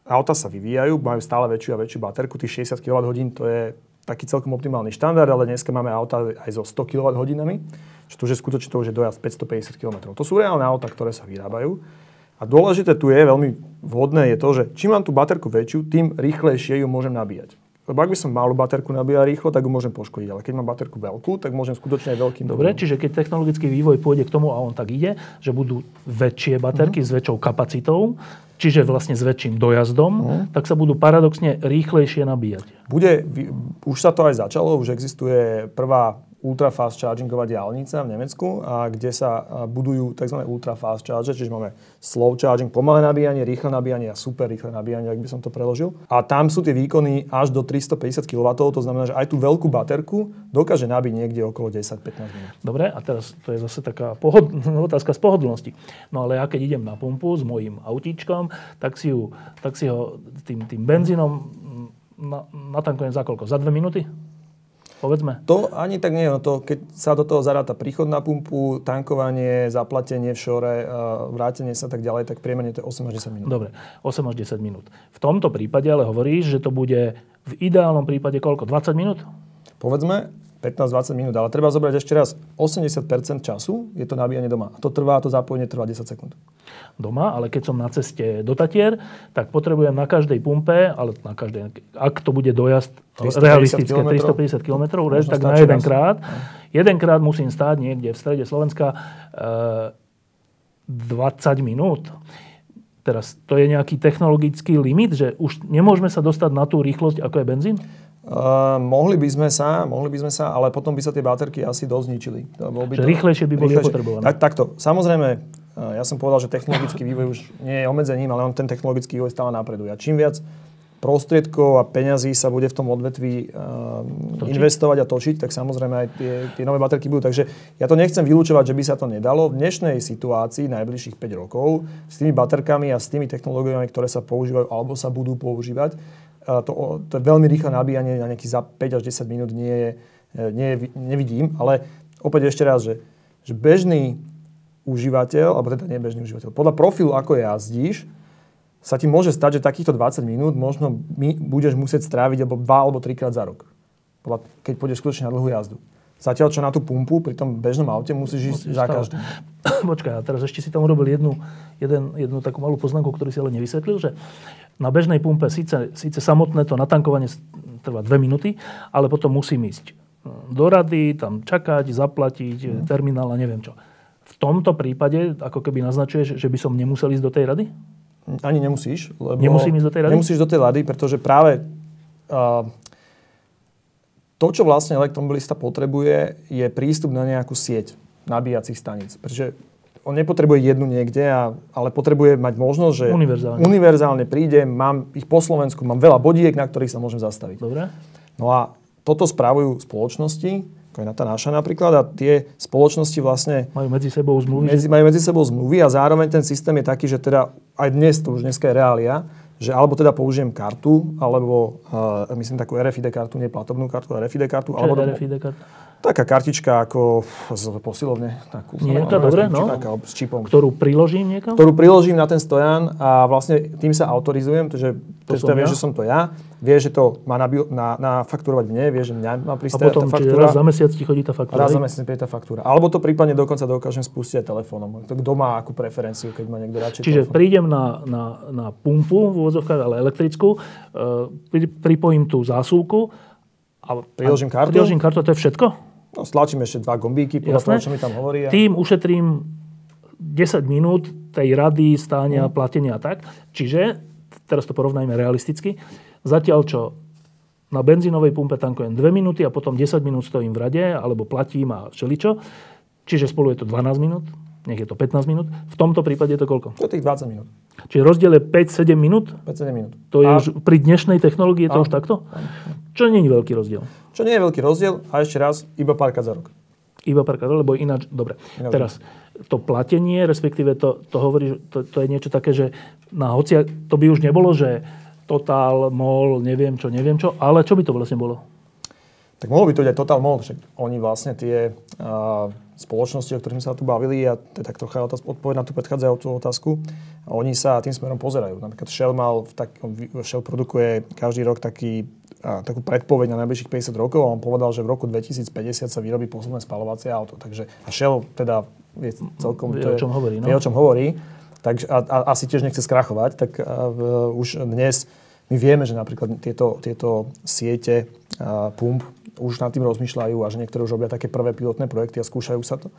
auta sa vyvíjajú, majú stále väčšiu a väčšiu baterku, tých 60 kWh to je taký celkom optimálny štandard, ale dneska máme auta aj so 100 kWh, čo to už je skutočne to už je dojazd 550 km. To sú reálne auta, ktoré sa vyrábajú. A dôležité tu je, veľmi vhodné je to, že čím mám tú baterku väčšiu, tým rýchlejšie ju môžem nabíjať. Lebo ak by som malú baterku nabíjal rýchlo, tak ju môžem poškodiť. Ale keď mám baterku veľkú, tak môžem skutočne aj veľkým. Dobre, čiže keď technologický vývoj pôjde k tomu, a on tak ide, že budú väčšie baterky mm-hmm. s väčšou kapacitou, čiže vlastne s väčším dojazdom, mm-hmm. tak sa budú paradoxne rýchlejšie nabíjať. Bude, už sa to aj začalo, už existuje prvá ultra chargingová diálnica v Nemecku, a kde sa budujú tzv. ultra fast charger, čiže máme slow charging, pomalé nabíjanie, rýchle nabíjanie a super rýchle nabíjanie, ak by som to preložil. A tam sú tie výkony až do 350 kW, to znamená, že aj tú veľkú baterku dokáže nabiť niekde okolo 10-15 minút. Dobre, a teraz to je zase taká pohod- otázka z pohodlnosti. No ale ja keď idem na pumpu s mojím autíčkom, tak si, ju, tak si ho tým, tým benzínom na, natankujem za koľko? Za dve minúty? Povedzme? To ani tak nie. No to, keď sa do toho zaráta príchod na pumpu, tankovanie, zaplatenie v šore, vrátenie sa tak ďalej, tak priemerne to je 8 až 10 minút. Dobre, 8 až 10 minút. V tomto prípade ale hovoríš, že to bude v ideálnom prípade koľko? 20 minút? Povedzme, 15-20 minút, ale treba zobrať ešte raz, 80% času je to nabíjanie doma. A to trvá, to zapojenie trvá 10 sekúnd. Doma, ale keď som na ceste do Tatier, tak potrebujem na každej pumpe, ale na každej, ak to bude dojazd realistické 350 km, tak na jeden krát. Jedenkrát musím stáť niekde v strede Slovenska e, 20 minút. Teraz, to je nejaký technologický limit, že už nemôžeme sa dostať na tú rýchlosť, ako je benzín? Uh, mohli by sme sa, mohli by sme sa, ale potom by sa tie baterky asi dosť zničili. Bol by to, rýchlejšie by boli potrebované. Tak, takto. Samozrejme, uh, ja som povedal, že technologický vývoj už nie je obmedzením, ale on ten technologický vývoj stále napreduje. A čím viac prostriedkov a peňazí sa bude v tom odvetví uh, investovať a točiť, tak samozrejme aj tie, tie nové baterky budú. Takže ja to nechcem vylúčovať, že by sa to nedalo. V dnešnej situácii, najbližších 5 rokov, s tými baterkami a s tými technológiami, ktoré sa používajú alebo sa budú používať, to, to veľmi rýchle nabíjanie na nejakých za 5 až 10 minút nie je, e, nie je, nevidím, ale opäť ešte raz, že, že bežný užívateľ, alebo teda nie bežný užívateľ, podľa profilu, ako jazdíš, sa ti môže stať, že takýchto 20 minút možno budeš musieť stráviť alebo 2 alebo 3 krát za rok. Podľa, keď pôjdeš skutočne na dlhú jazdu. Zatiaľ, čo na tú pumpu pri tom bežnom aute musíš ísť za každým. Počkaj, a teraz ešte si tam urobil jednu, jeden, jednu takú malú poznámku, ktorú si ale nevysvetlil, že na bežnej pumpe síce, síce samotné to natankovanie trvá dve minúty, ale potom musím ísť e, do rady, tam čakať, zaplatiť, mm. terminál a neviem čo. V tomto prípade, ako keby naznačuješ, že by som nemusel ísť do tej rady? Ani nemusíš. Lebo Nemusím ísť do tej rady? Nemusíš do tej rady, pretože práve uh, to, čo vlastne elektromobilista potrebuje, je prístup na nejakú sieť nabíjacích staníc. Pretože on nepotrebuje jednu niekde, a, ale potrebuje mať možnosť, že univerzálne. univerzálne príde, mám ich po Slovensku, mám veľa bodiek, na ktorých sa môžem zastaviť. Dobre. No a toto spravujú spoločnosti, ako je na tá naša napríklad, a tie spoločnosti vlastne... Majú medzi sebou zmluvy. Medzi, majú medzi sebou zmluvy a zároveň ten systém je taký, že teda aj dnes, to už dneska je reália, že alebo teda použijem kartu, alebo uh, myslím takú RFID kartu, nie platobnú kartu, RFID kartu. Čo alebo je RFID karta? Taká kartička ako z posilovne. Takú, Nie, to dobre, no. Taká, s čipom. Ktorú priložím niekam? Ktorú priložím na ten stojan a vlastne tým sa autorizujem, takže to som vie, ja? že som to ja, vie, že to má na, na, fakturovať mne, vie, že mňa má pristať a potom, tá faktúra. raz za mesiac ti chodí tá faktúra? Raz za mesiac príde tá faktúra. Alebo to prípadne dokonca dokážem spustiť aj telefónom. Kto má akú preferenciu, keď má niekto radšej Čiže telefón. prídem na, na, na pumpu v úvodzovkách, ale elektrickú, uh, pripojím tú zásuvku a priložím kartu. Priložím kartu a to je všetko? No, stlačím ešte dva gombíky, podľa toho, čo mi tam hovorí. A... Tým ušetrím 10 minút tej rady, stáňa, mm. platenia a tak. Čiže, teraz to porovnajme realisticky, zatiaľ čo na benzínovej pumpe tankujem 2 minúty a potom 10 minút stojím v rade, alebo platím a všeličo, čiže spolu je to 12 minút, nech je to 15 minút. V tomto prípade je to koľko? To tých 20 minút. Čiže rozdiel je 5-7 minút? 5-7 minút. To je a... už, pri dnešnej technológii je to a... už takto? A... Čo nie je veľký rozdiel. Čo nie je veľký rozdiel, a ešte raz, iba párkrát za rok. Iba párkrát, lebo ináč, dobre. Ináč. Teraz, to platenie, respektíve to, to hovorí, to, to je niečo také, že na hocia, to by už nebolo, že Total, MOL, neviem čo, neviem čo, ale čo by to vlastne bolo? Tak mohlo by to aj Total MOL, že oni vlastne tie uh, spoločnosti, o ktorých sme sa tu bavili, a to je tak trocha odpoveď na tú predchádzajúcu otázku, oni sa tým smerom pozerajú. Napríklad Shell, mal, tak, Shell produkuje každý rok taký a, takú predpoveď na najbližších 50 rokov a on povedal, že v roku 2050 sa vyrobí posledné spalovacie auto. Takže a Shell teda je celkom... Vie, o čom hovorí. No? Vie, o čom hovorí. tak, a, a asi tiež nechce skrachovať, tak a, v, už dnes my vieme, že napríklad tieto, tieto siete pump už nad tým rozmýšľajú a že niektoré už robia také prvé pilotné projekty a skúšajú sa to.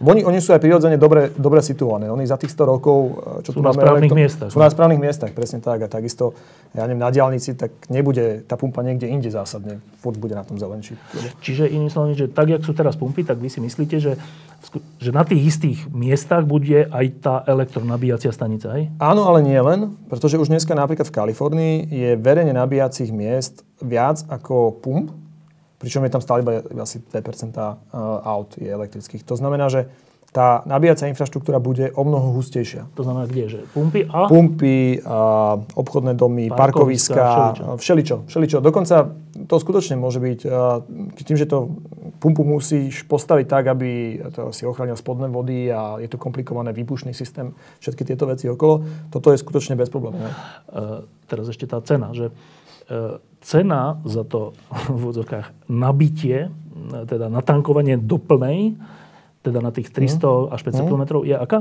Oni, oni sú aj prirodzene dobre, dobre situované. Oni za tých 100 rokov, e, čo sú tu na máme, správnych to, miestach. Sú na správnych miestach, presne tak. A takisto, ja neviem, na diálnici, tak nebude tá pumpa niekde inde zásadne. Furt bude na tom zelenší. Čiže iným slovom, že tak, jak sú teraz pumpy, tak vy si myslíte, že, že na tých istých miestach bude aj tá elektronabíjacia stanica, aj? Áno, ale nie len, pretože už dneska napríklad v Kalifornii je verejne nabíjacích miest viac ako pump, pričom je tam stále iba asi 2% aut je elektrických. To znamená, že tá nabíjacia infraštruktúra bude o mnoho hustejšia. To znamená kde? Že pumpy a? Pumpy, a obchodné domy, parkoviska, všeličo. všeličo. Všeličo. Dokonca to skutočne môže byť, tým, že to pumpu musíš postaviť tak, aby to si ochránil spodné vody a je to komplikované výbušný systém, všetky tieto veci okolo, toto je skutočne bez problémov. Uh, teraz ešte tá cena, že uh, cena za to v úvodzovkách nabitie, teda natankovanie do plnej, teda na tých 300 mm. až 500 mm. km, je aká?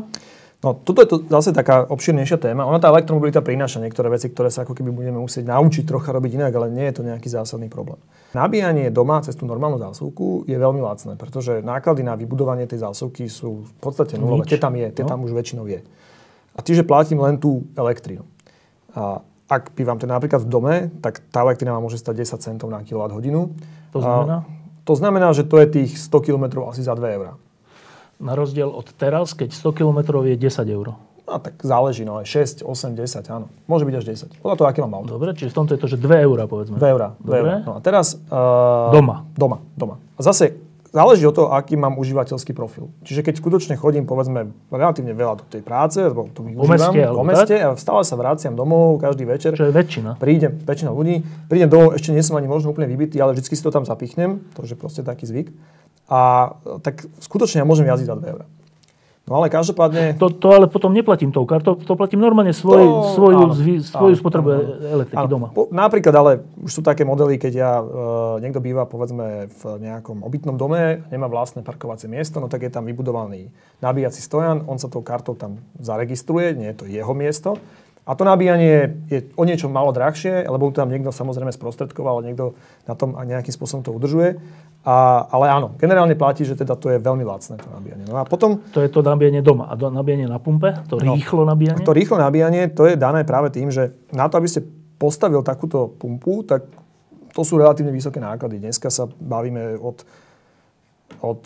No, toto je to zase taká obširnejšia téma. Ona tá elektromobilita prináša niektoré veci, ktoré sa ako keby budeme musieť naučiť trocha robiť inak, ale nie je to nejaký zásadný problém. Nabíjanie doma cez tú normálnu zásuvku je veľmi lacné, pretože náklady na vybudovanie tej zásuvky sú v podstate nulové. Tie tam je, tie no. tam už väčšinou je. A že platím len tú elektrínu. A ak bývam teda napríklad v dome, tak tá elektrina môže stať 10 centov na kWh. To znamená? A to znamená, že to je tých 100 km asi za 2 eurá. Na rozdiel od teraz, keď 100 km je 10 eur. No tak záleží, no aj 6, 8, 10, áno. Môže byť až 10. Podľa toho, aké mám auto. Dobre, čiže v tomto je to, že 2 eurá, povedzme. 2 eurá, 2 eurá. No a teraz... Uh, doma. Doma, doma. A zase záleží od toho, aký mám užívateľský profil. Čiže keď skutočne chodím, povedzme, relatívne veľa do tej práce, lebo to využívam, meste, po meste a stále sa vraciam domov každý večer. Čo je väčšina. Prídem, väčšina ľudí, prídem domov, ešte nie som ani možno úplne vybitý, ale vždy si to tam zapichnem, to je proste taký zvyk. A tak skutočne ja môžem jazdiť za 2 eurá. No ale každopádne... To, to ale potom neplatím tou kartou, to platím normálne svoj, to, svoju, áno, svoju áno, spotrebu áno, elektriky áno. doma. Po, napríklad, ale už sú také modely, keď ja, e, niekto býva povedzme v nejakom obytnom dome, nemá vlastné parkovacie miesto, no tak je tam vybudovaný nabíjací stojan, on sa tou kartou tam zaregistruje, nie je to jeho miesto. A to nabíjanie je o niečo malo drahšie, lebo tam niekto samozrejme sprostredkoval, niekto na tom nejakým spôsobom to udržuje. A, ale áno, generálne platí, že teda to je veľmi lacné to nabíjanie. No a potom... To je to nabíjanie doma. A nabíjanie na pumpe? To no, rýchlo nabíjanie? To rýchlo nabíjanie, to je dané práve tým, že na to, aby ste postavil takúto pumpu, tak to sú relatívne vysoké náklady. Dneska sa bavíme od, od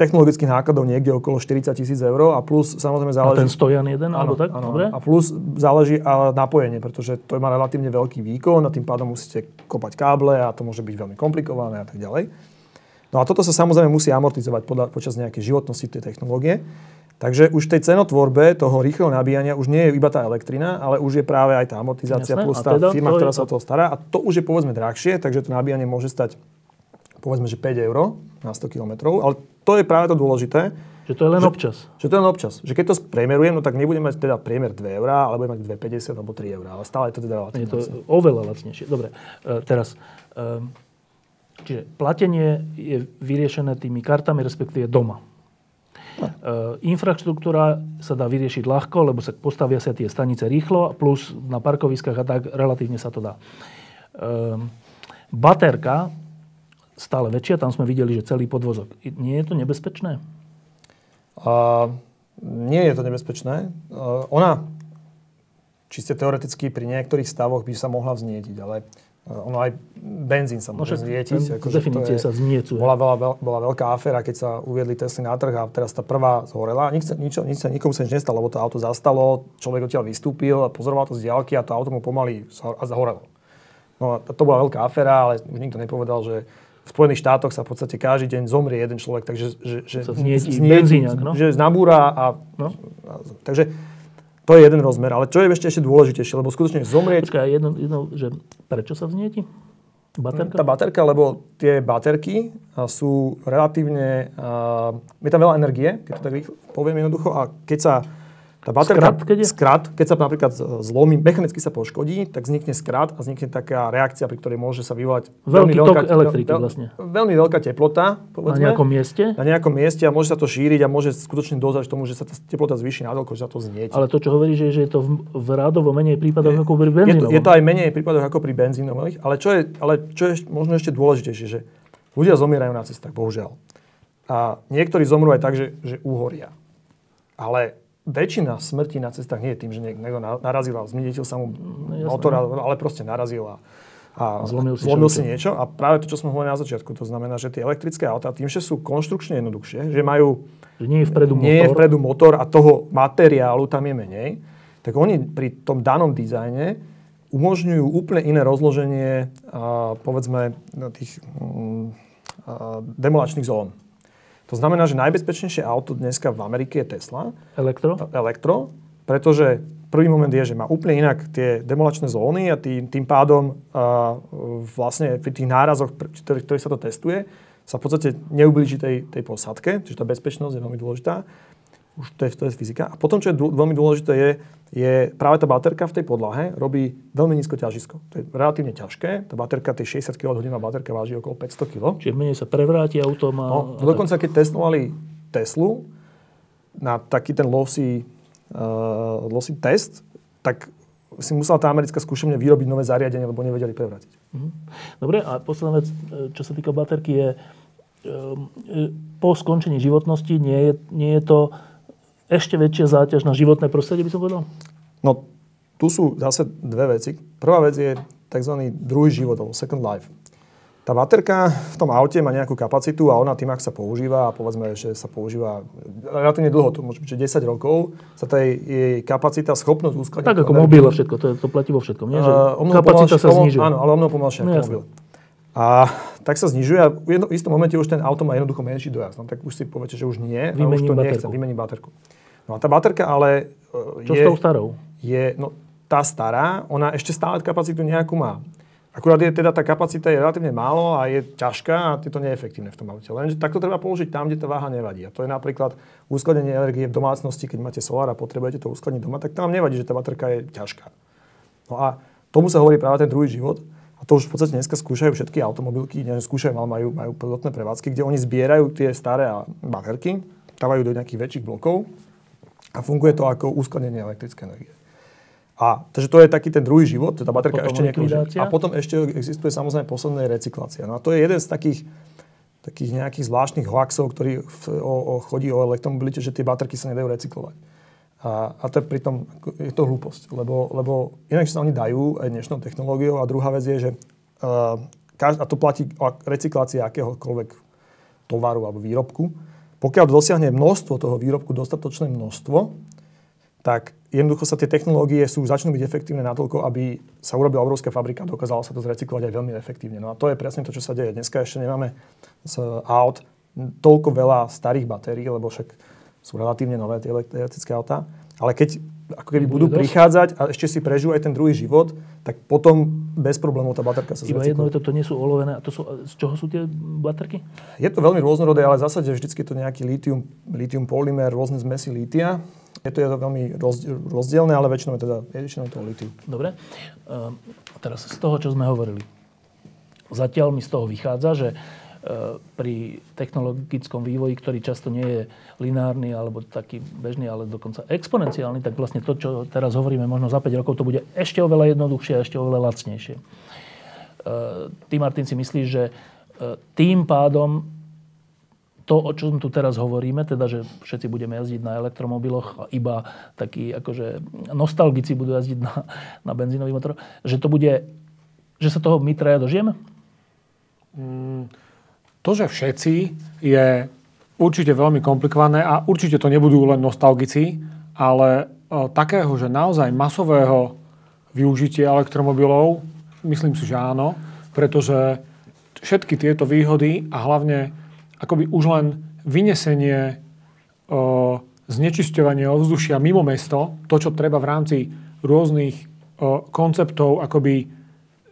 technologických nákladov niekde okolo 40 tisíc eur a plus samozrejme záleží... A ten stojan jeden, áno, alebo tak? Áno, Dobre. A plus záleží a napojenie, pretože to má relatívne veľký výkon a tým pádom musíte kopať káble a to môže byť veľmi komplikované a tak ďalej. No a toto sa samozrejme musí amortizovať podľa, počas nejakej životnosti tej technológie. Takže už v tej cenotvorbe toho rýchleho nabíjania už nie je iba tá elektrina, ale už je práve aj tá amortizácia Jasné, plus tá teda firma, ktorá sa o toho stará. A to už je povedzme drahšie, takže to nabíjanie môže stať povedzme, že 5 eur na 100 km. Ale to je práve to dôležité. Že to je len že, občas. Že to je len občas. Že keď to spriemerujem, no tak nebudem mať teda priemer 2 eur, ale budem mať 2,50 alebo 3 eur. Ale stále je to teda lacnejšie. Je to oveľa lacnejšie. Dobre, uh, teraz... Um, Čiže platenie je vyriešené tými kartami, respektíve doma. No. E, infraštruktúra sa dá vyriešiť ľahko, lebo sa postavia sa tie stanice rýchlo, plus na parkoviskách a tak relatívne sa to dá. E, baterka stále väčšia, tam sme videli, že celý podvozok. Nie je to nebezpečné? Uh, nie je to nebezpečné. Uh, ona čiste teoreticky pri niektorých stavoch by sa mohla vznietiť, ale ono aj benzín sa môže no, zvietiť. Ako, definície sa zmiecuje. Bola, bola, bola veľká aféra, keď sa uviedli Tesly na trh a teraz tá prvá zhorela. Nič, nič, nič, nikomu sa nič nestalo, lebo to auto zastalo, človek odtiaľ vystúpil a pozoroval to z diálky a to auto mu pomaly zahorelo. No a to bola veľká aféra, ale už nikto nepovedal, že v Spojených štátoch sa v podstate každý deň zomrie jeden človek, takže že, že, znietí benzíňak, no? že znabúra a, no? a, takže to je jeden rozmer. Ale čo je ešte, ešte dôležitejšie, lebo skutočne zomrieť... Počkaj, jedno, jedno, že prečo sa vznieti? Baterka? Tá baterka, lebo tie baterky sú relatívne... Uh, je tam veľa energie, keď to tak poviem jednoducho, a keď sa Tá baterka, Skrat, keď je? skrat, keď sa napríklad zlomí, mechanicky sa poškodí, tak vznikne skrat a vznikne taká reakcia, pri ktorej môže sa vyvolať Veľký tok elektriky vlastne. Veľmi veľká teplota, Na povedzme. nejakom mieste. na nejakom mieste a môže sa to šíriť a môže skutočne dozať tomu, že sa tá teplota zvýši na že sa to znieť. Ale to, čo hovoríš, je, že je to v, v rádovo menej prípadoch ako pri Je to, benzínovom. je to aj menej prípadoch ako pri benzínových, ale čo je, ale čo je možno ešte dôležitejšie, že ľudia zomierajú na cestách, bohužiaľ. A niektorí zomrú aj tak, že, že uhoria. Ale väčšina smrti na cestách nie je tým, že niekto na- narazil a zmietil sa mu motor, ale- proste narazil a, a Zlomil si zlomil si niečo. A práve to, čo sme hovorili na začiatku, to znamená, že tie elektrické autá tým, že sú konštrukčne jednoduchšie, že majú Že nie je vpredu motor. nie je vpredu motor a toho materiálu tam je menej, tak oni pri tom danom dizajne umožňujú úplne iné rozloženie, a, povedzme, no, tých mm, a, demolačných zón. To znamená, že najbezpečnejšie auto dneska v Amerike je Tesla, Elektro? elektro, pretože prvý moment je, že má úplne inak tie demolačné zóny a tým, tým pádom a, vlastne pri tých nárazoch, ktorých, ktorých sa to testuje, sa v podstate neublíži tej, tej posadke, čiže tá bezpečnosť je veľmi dôležitá. Už to je, to je fyzika. A potom, čo je dô, veľmi dôležité, je, je práve tá baterka v tej podlahe robí veľmi nízko ťažisko. To je relatívne ťažké. Tá baterka, tie 60 kWh baterka váži okolo 500 kg. Čiže menej sa prevráti auto má... No, a dokonca keď testovali Teslu na taký ten lossy, uh, lossy test, tak si musela tá americká skúšovňa vyrobiť nové zariadenie, lebo nevedeli prevrátiť. Dobre, a posledná vec, e, čo sa týka baterky, je um, e, po skončení životnosti nie je, nie je to ešte väčšia záťaž na životné prostredie, by som povedal? No, tu sú zase dve veci. Prvá vec je tzv. druhý život, alebo second life. Tá baterka v tom aute má nejakú kapacitu a ona tým, ak sa používa, a povedzme, že sa používa relatívne dlho, to môže byť, že 10 rokov, sa tá jej, kapacita, schopnosť uskladniť... Tak ako mobil a všetko, to, je, to platí vo všetkom, nie? Že Uh, kapacita pomalšie- sa znižuje. Áno, ale o mnoho pomalšie No, ako mobil. A tak sa znižuje a v jedno, istom momente už ten auto má jednoducho menší dojazd. No, tak už si poviete, že už nie, a už Vymením to nechce, baterku. vymení baterku. No a tá baterka ale uh, Čo je, s tou starou? je, no tá stará, ona ešte stále kapacitu nejakú má. Akurát je teda tá kapacita je relatívne málo a je ťažká a je to neefektívne v tom aute. Lenže takto treba použiť tam, kde tá váha nevadí. A to je napríklad uskladnenie energie v domácnosti, keď máte solár a potrebujete to uskladniť doma, tak tam nevadí, že tá baterka je ťažká. No a tomu sa hovorí práve ten druhý život. A to už v podstate dneska skúšajú všetky automobilky, že skúšajú, ale majú, majú pilotné prevádzky, kde oni zbierajú tie staré baterky, dávajú do nejakých väčších blokov a funguje to ako uskladnenie elektrickej energie. A takže to je taký ten druhý život, tá baterka Potom ešte likvidácia? A potom ešte existuje samozrejme posledná recyklácia. No a to je jeden z takých, takých nejakých zvláštnych hoaxov, ktorý v, o, o, chodí o elektromobilite, že tie baterky sa nedajú recyklovať. A, a to je pritom, je to hlúposť, lebo, lebo inak sa oni dajú aj dnešnou technológiou a druhá vec je, že uh, a to platí o recyklácii akéhokoľvek tovaru alebo výrobku, pokiaľ dosiahne množstvo toho výrobku dostatočné množstvo, tak jednoducho sa tie technológie sú, začnú byť efektívne natoľko, aby sa urobila obrovská fabrika a dokázalo sa to zrecyklovať aj veľmi efektívne. No a to je presne to, čo sa deje. Dneska ešte nemáme z aut toľko veľa starých batérií, lebo však sú relatívne nové tie elekt- elektrické autá. Ale keď ako keby budú dosť. prichádzať a ešte si prežijú aj ten druhý život, tak potom bez problémov tá baterka sa Iba jedno je to, to nie sú olovené. A to sú, z čoho sú tie baterky? Je to veľmi rôznorodé, ale v zásade vždycky to nejaký litium, litium polymer, rôzne zmesy lítia. Je to, je to veľmi rozdi- rozdielne, ale väčšinou je teda väčšinou to litium. Dobre. A teraz z toho, čo sme hovorili. Zatiaľ mi z toho vychádza, že pri technologickom vývoji, ktorý často nie je lineárny alebo taký bežný, ale dokonca exponenciálny, tak vlastne to, čo teraz hovoríme, možno za 5 rokov to bude ešte oveľa jednoduchšie a ešte oveľa lacnejšie. E, Ty, Martin, si myslíš, že e, tým pádom to, o čom tu teraz hovoríme, teda, že všetci budeme jazdiť na elektromobiloch a iba takí akože nostalgici budú jazdiť na, na benzínový motor, že to bude, že sa toho my traja dožijeme? To, že všetci, je určite veľmi komplikované a určite to nebudú len nostalgici, ale e, takého, že naozaj masového využitia elektromobilov, myslím si, že áno, pretože všetky tieto výhody a hlavne akoby už len vynesenie e, znečisťovania ovzdušia mimo mesto, to, čo treba v rámci rôznych e, konceptov akoby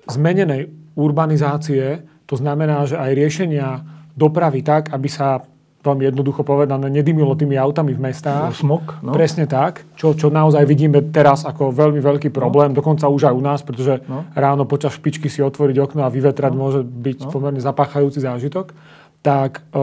zmenenej urbanizácie, to znamená, že aj riešenia dopravy tak, aby sa veľmi jednoducho povedané, nedymilo tými autami v mestách. Smog, no. Presne tak, čo, čo naozaj vidíme teraz ako veľmi veľký problém, no. dokonca už aj u nás, pretože no. ráno počas špičky si otvoriť okno a vyvetrať no. môže byť no. pomerne zapáchajúci zážitok. Tak e,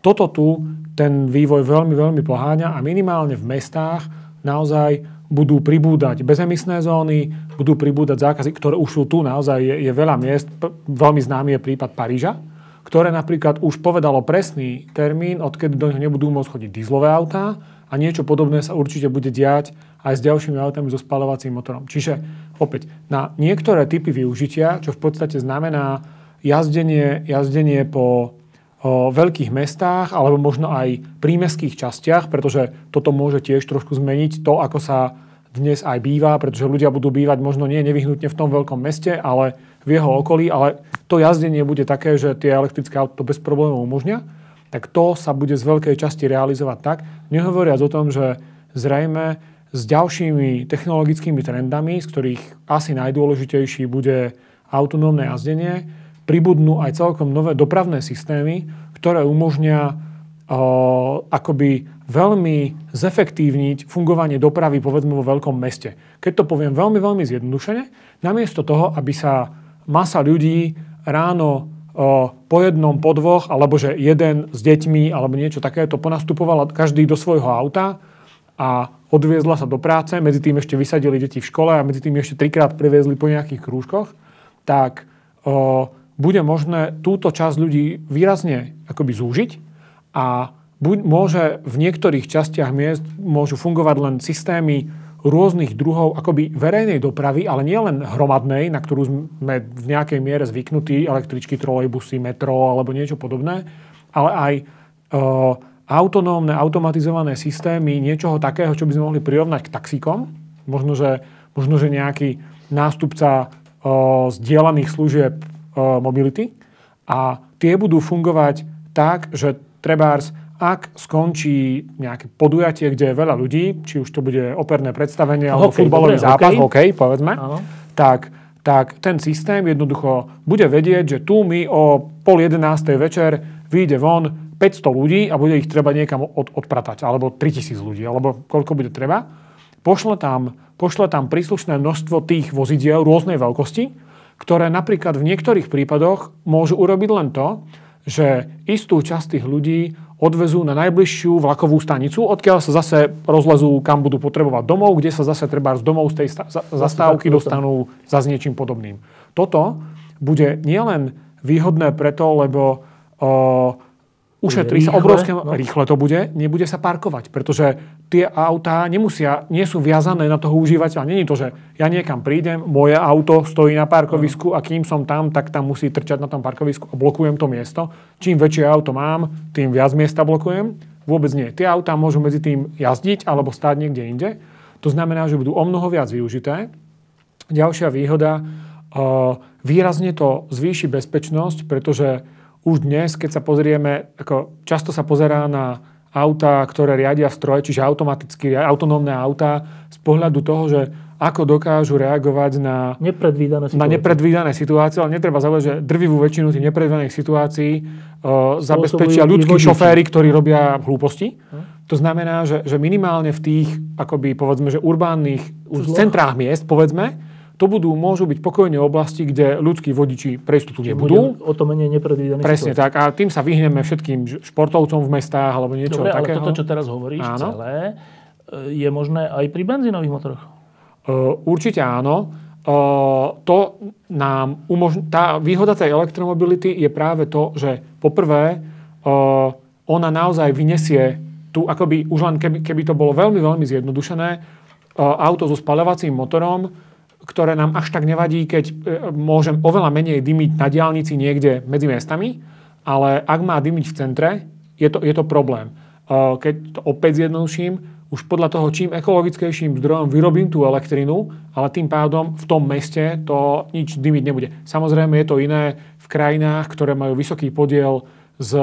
toto tu ten vývoj veľmi, veľmi poháňa a minimálne v mestách naozaj budú pribúdať bezemisné zóny, budú pribúdať zákazy, ktoré už sú tu, naozaj je, je veľa miest. Veľmi známy je prípad Paríža, ktoré napríklad už povedalo presný termín, odkedy do neho nebudú môcť chodiť dieslové autá a niečo podobné sa určite bude diať aj s ďalšími autami so spalovacím motorom. Čiže opäť na niektoré typy využitia, čo v podstate znamená jazdenie, jazdenie po o veľkých mestách alebo možno aj prímeských častiach, pretože toto môže tiež trošku zmeniť to, ako sa dnes aj býva, pretože ľudia budú bývať možno nie nevyhnutne v tom veľkom meste, ale v jeho okolí, ale to jazdenie bude také, že tie elektrické auto bez problémov umožňa, tak to sa bude z veľkej časti realizovať tak, nehovoriac o tom, že zrejme s ďalšími technologickými trendami, z ktorých asi najdôležitejší bude autonómne jazdenie, pribudnú aj celkom nové dopravné systémy, ktoré umožnia uh, akoby veľmi zefektívniť fungovanie dopravy povedzme vo veľkom meste. Keď to poviem veľmi, veľmi zjednodušene, namiesto toho, aby sa masa ľudí ráno po jednom, po dvoch, alebo že jeden s deťmi, alebo niečo takéto ponastupovala každý do svojho auta a odviezla sa do práce, medzi tým ešte vysadili deti v škole a medzi tým ešte trikrát previezli po nejakých krúžkoch, tak o, bude možné túto časť ľudí výrazne akoby zúžiť a buď môže v niektorých častiach miest môžu fungovať len systémy rôznych druhov akoby verejnej dopravy, ale nie len hromadnej, na ktorú sme v nejakej miere zvyknutí, električky, trolejbusy, metro alebo niečo podobné, ale aj e, autonómne, automatizované systémy niečoho takého, čo by sme mohli prirovnať k taxíkom. Možno, že, možno, že nejaký nástupca e, zdieľaných služieb mobility. A tie budú fungovať tak, že trebárs ak skončí nejaké podujatie, kde je veľa ľudí, či už to bude operné predstavenie alebo hokej, futbalový dobre, zápas, hokej, hokej povedzme, tak, tak ten systém jednoducho bude vedieť, že tu mi o pol jedenástej večer vyjde von 500 ľudí a bude ich treba niekam od, odpratať, alebo 3000 ľudí, alebo koľko bude treba. Pošle tam, pošle tam príslušné množstvo tých vozidiel rôznej veľkosti, ktoré napríklad v niektorých prípadoch môžu urobiť len to, že istú časť tých ľudí odvezú na najbližšiu vlakovú stanicu, odkiaľ sa zase rozlezú, kam budú potrebovať domov, kde sa zase treba z domov z tej zastávky dostanú za s niečím podobným. Toto bude nielen výhodné preto, lebo uh, ušetrí sa obrovské... No. Rýchle to bude, nebude sa parkovať, pretože tie autá nemusia, nie sú viazané na toho užívateľa. Není to, že ja niekam prídem, moje auto stojí na parkovisku a kým som tam, tak tam musí trčať na tom parkovisku a blokujem to miesto. Čím väčšie auto mám, tým viac miesta blokujem. Vôbec nie. Tie autá môžu medzi tým jazdiť alebo stáť niekde inde. To znamená, že budú o mnoho viac využité. Ďalšia výhoda, výrazne to zvýši bezpečnosť, pretože už dnes, keď sa pozrieme, ako často sa pozerá na auta, ktoré riadia stroje, čiže automaticky autonómne auta, z pohľadu toho, že ako dokážu reagovať na nepredvídané situácie. Na nepredvídané situácie, ale netreba zaujať, že drvivú väčšinu tých nepredvídaných situácií uh, zabezpečia ľudskí šoféry, ktorí robia hlúposti. Hm? To znamená, že, že minimálne v tých, akoby, povedzme, že urbánnych centrách miest, povedzme, to budú, môžu byť pokojne oblasti, kde ľudskí vodiči pre istotu nebudú. O to menej nepredvídané Presne situácie. tak. A tým sa vyhneme všetkým športovcom v mestách alebo niečo Dobre, takého. ale toto, čo teraz hovoríš áno. celé, e, je možné aj pri benzínových motoroch? Uh, určite áno. Uh, to nám umožň... Tá výhoda tej elektromobility je práve to, že poprvé uh, ona naozaj vyniesie tu, akoby už len keby, keby to bolo veľmi, veľmi zjednodušené, auto so spaľovacím motorom ktoré nám až tak nevadí, keď e, môžem oveľa menej dymiť na diálnici niekde medzi miestami, ale ak má dymiť v centre, je to, je to problém. E, keď to opäť zjednoduším, už podľa toho, čím ekologickejším zdrojom vyrobím tú elektrinu, ale tým pádom v tom meste to nič dymiť nebude. Samozrejme je to iné v krajinách, ktoré majú vysoký podiel z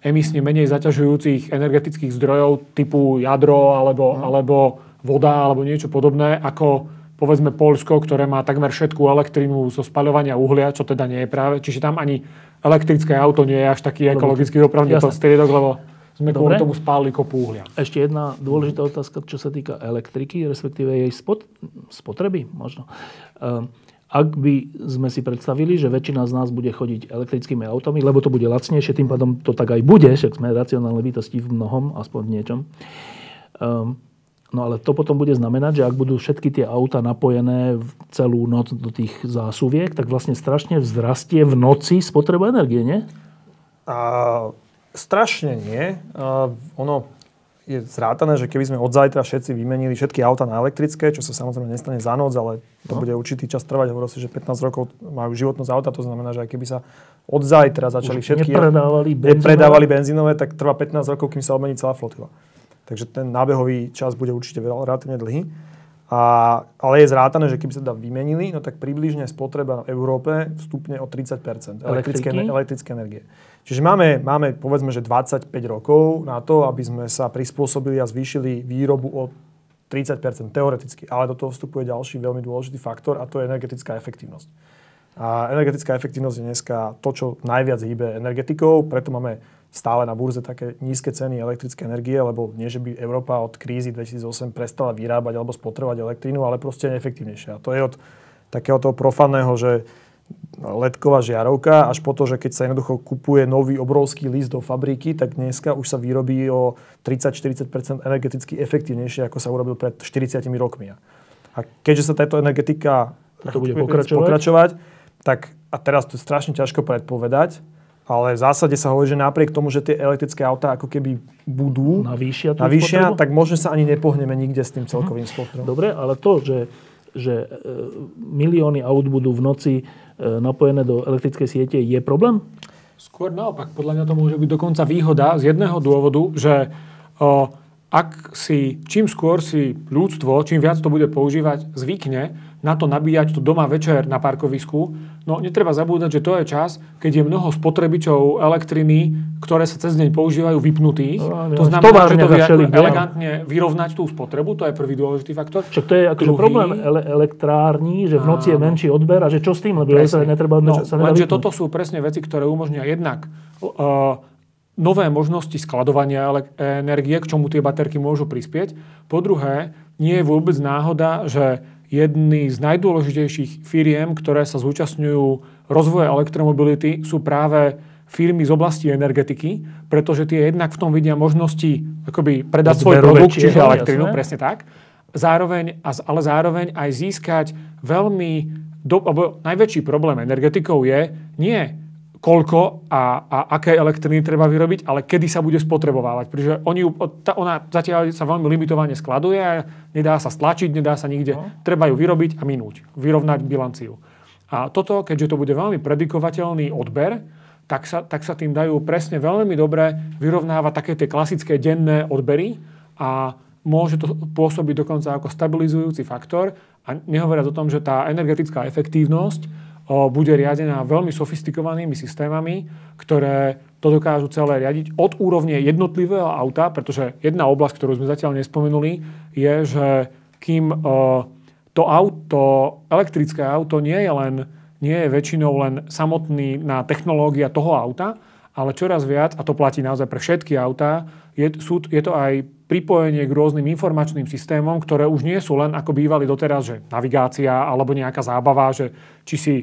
emisne menej zaťažujúcich energetických zdrojov typu jadro alebo, mm. alebo voda alebo niečo podobné ako povedzme Polsko, ktoré má takmer všetku elektrínu zo spaľovania uhlia, čo teda nie je práve. Čiže tam ani elektrické auto nie je až taký ekologický dopravný prostriedok, lebo sme Dobre. kvôli tomu spálili kopu uhlia. Ešte jedna dôležitá otázka, čo sa týka elektriky, respektíve jej spot, spotreby možno. Ehm, Ak by sme si predstavili, že väčšina z nás bude chodiť elektrickými autami, lebo to bude lacnejšie, tým pádom to tak aj bude, však sme racionálne bytosti v mnohom, aspoň v niečom. Ehm, No ale to potom bude znamenať, že ak budú všetky tie auta napojené v celú noc do tých zásuviek, tak vlastne strašne vzrastie v noci spotreba energie, nie? A strašne nie. A ono je zrátané, že keby sme od zajtra všetci vymenili všetky auta na elektrické, čo sa samozrejme nestane za noc, ale to No. bude určitý čas trvať. Hovorí si, že 15 rokov majú životnosť auta, to znamená, že aj keby sa od zajtra začali Už všetky... nepredávali benzínové? nepredávali benzínové, tak trvá 15 rokov, kým sa obmení celá flotila. Takže ten nábehový čas bude určite relatívne dlhý. A, ale je zrátané, že keby sa teda vymenili, no tak približne spotreba v Európe vstupne o 30 elektrické, elektrické energie. Čiže máme, máme povedzme, že 25 rokov na to, aby sme sa prispôsobili a zvýšili výrobu o 30% teoreticky. Ale do toho vstupuje ďalší veľmi dôležitý faktor a to je energetická efektívnosť. A energetická efektívnosť je dneska to, čo najviac hýbe energetikou, preto máme stále na burze také nízke ceny elektrické energie, lebo nie, že by Európa od krízy 2008 prestala vyrábať alebo spotrebovať elektrínu, ale proste neefektívnejšia. A to je od takého toho profanného, že ledková žiarovka, až po to, že keď sa jednoducho kupuje nový obrovský list do fabriky, tak dneska už sa vyrobí o 30-40% energeticky efektívnejšie, ako sa urobil pred 40 rokmi. A keďže sa táto energetika To bude pokračovať? pokračovať tak, a teraz to je strašne ťažko predpovedať, ale v zásade sa hovorí, že napriek tomu, že tie elektrické autá ako keby budú Navýšia navýšia, spotrebu? tak možno sa ani nepohneme nikde s tým celkovým spotrebom. Dobre, ale to, že, že e, milióny aut budú v noci e, napojené do elektrickej siete, je problém? Skôr naopak, podľa mňa to môže byť dokonca výhoda z jedného dôvodu, že o, ak si, čím skôr si ľudstvo, čím viac to bude používať, zvykne na to nabíjať to doma večer na parkovisku, no netreba zabúdať, že to je čas, keď je mnoho spotrebičov elektriny, ktoré sa cez deň používajú vypnutých. No, to znamená, že to vie elegantne vyrovnať tú spotrebu, to je prvý dôležitý faktor. Však to je akože Druhý- problém ele- elektrární, že v noci je menší odber a že čo s tým, lebo sa netreba, no, sa lenže toto sú presne veci, ktoré umožnia jednak uh, nové možnosti skladovania energie, k čomu tie baterky môžu prispieť. Po druhé, nie je vôbec náhoda, že jedny z najdôležitejších firiem, ktoré sa zúčastňujú rozvoja elektromobility, sú práve firmy z oblasti energetiky, pretože tie jednak v tom vidia možnosti akoby predať svoj produkt, čiže elektrínu, jasné. presne tak. Zároveň, ale zároveň aj získať veľmi... Do, alebo najväčší problém energetikov je nie koľko a, a aké elektriny treba vyrobiť, ale kedy sa bude spotrebovávať. Pretože oni, tá, ona zatiaľ sa veľmi limitovane skladuje nedá sa stlačiť, nedá sa nikde. No. Treba ju vyrobiť a minúť, vyrovnať bilanciu. A toto, keďže to bude veľmi predikovateľný odber, tak sa, tak sa tým dajú presne veľmi dobre vyrovnávať také tie klasické denné odbery a môže to pôsobiť dokonca ako stabilizujúci faktor a nehovoriac o tom, že tá energetická efektívnosť bude riadená veľmi sofistikovanými systémami, ktoré to dokážu celé riadiť od úrovne jednotlivého auta, pretože jedna oblasť, ktorú sme zatiaľ nespomenuli, je, že kým to auto, elektrické auto nie je len nie je väčšinou len samotný na technológia toho auta, ale čoraz viac, a to platí naozaj pre všetky autá, je, sú, je to aj pripojenie k rôznym informačným systémom, ktoré už nie sú len ako bývali doteraz, že navigácia alebo nejaká zábava, že či si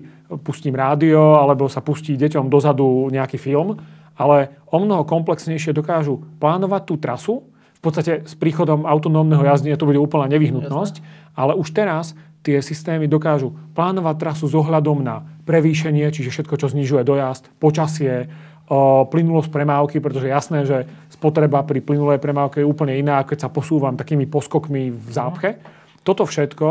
pustím rádio alebo sa pustí deťom dozadu nejaký film, ale o mnoho komplexnejšie dokážu plánovať tú trasu. V podstate s príchodom autonómneho jazdenia to bude úplná nevyhnutnosť, ale už teraz tie systémy dokážu plánovať trasu s ohľadom na prevýšenie, čiže všetko, čo znižuje dojazd, počasie, plynulosť premávky, pretože jasné, že spotreba pri plynulej premávke je úplne iná, keď sa posúvam takými poskokmi v zápche. Toto všetko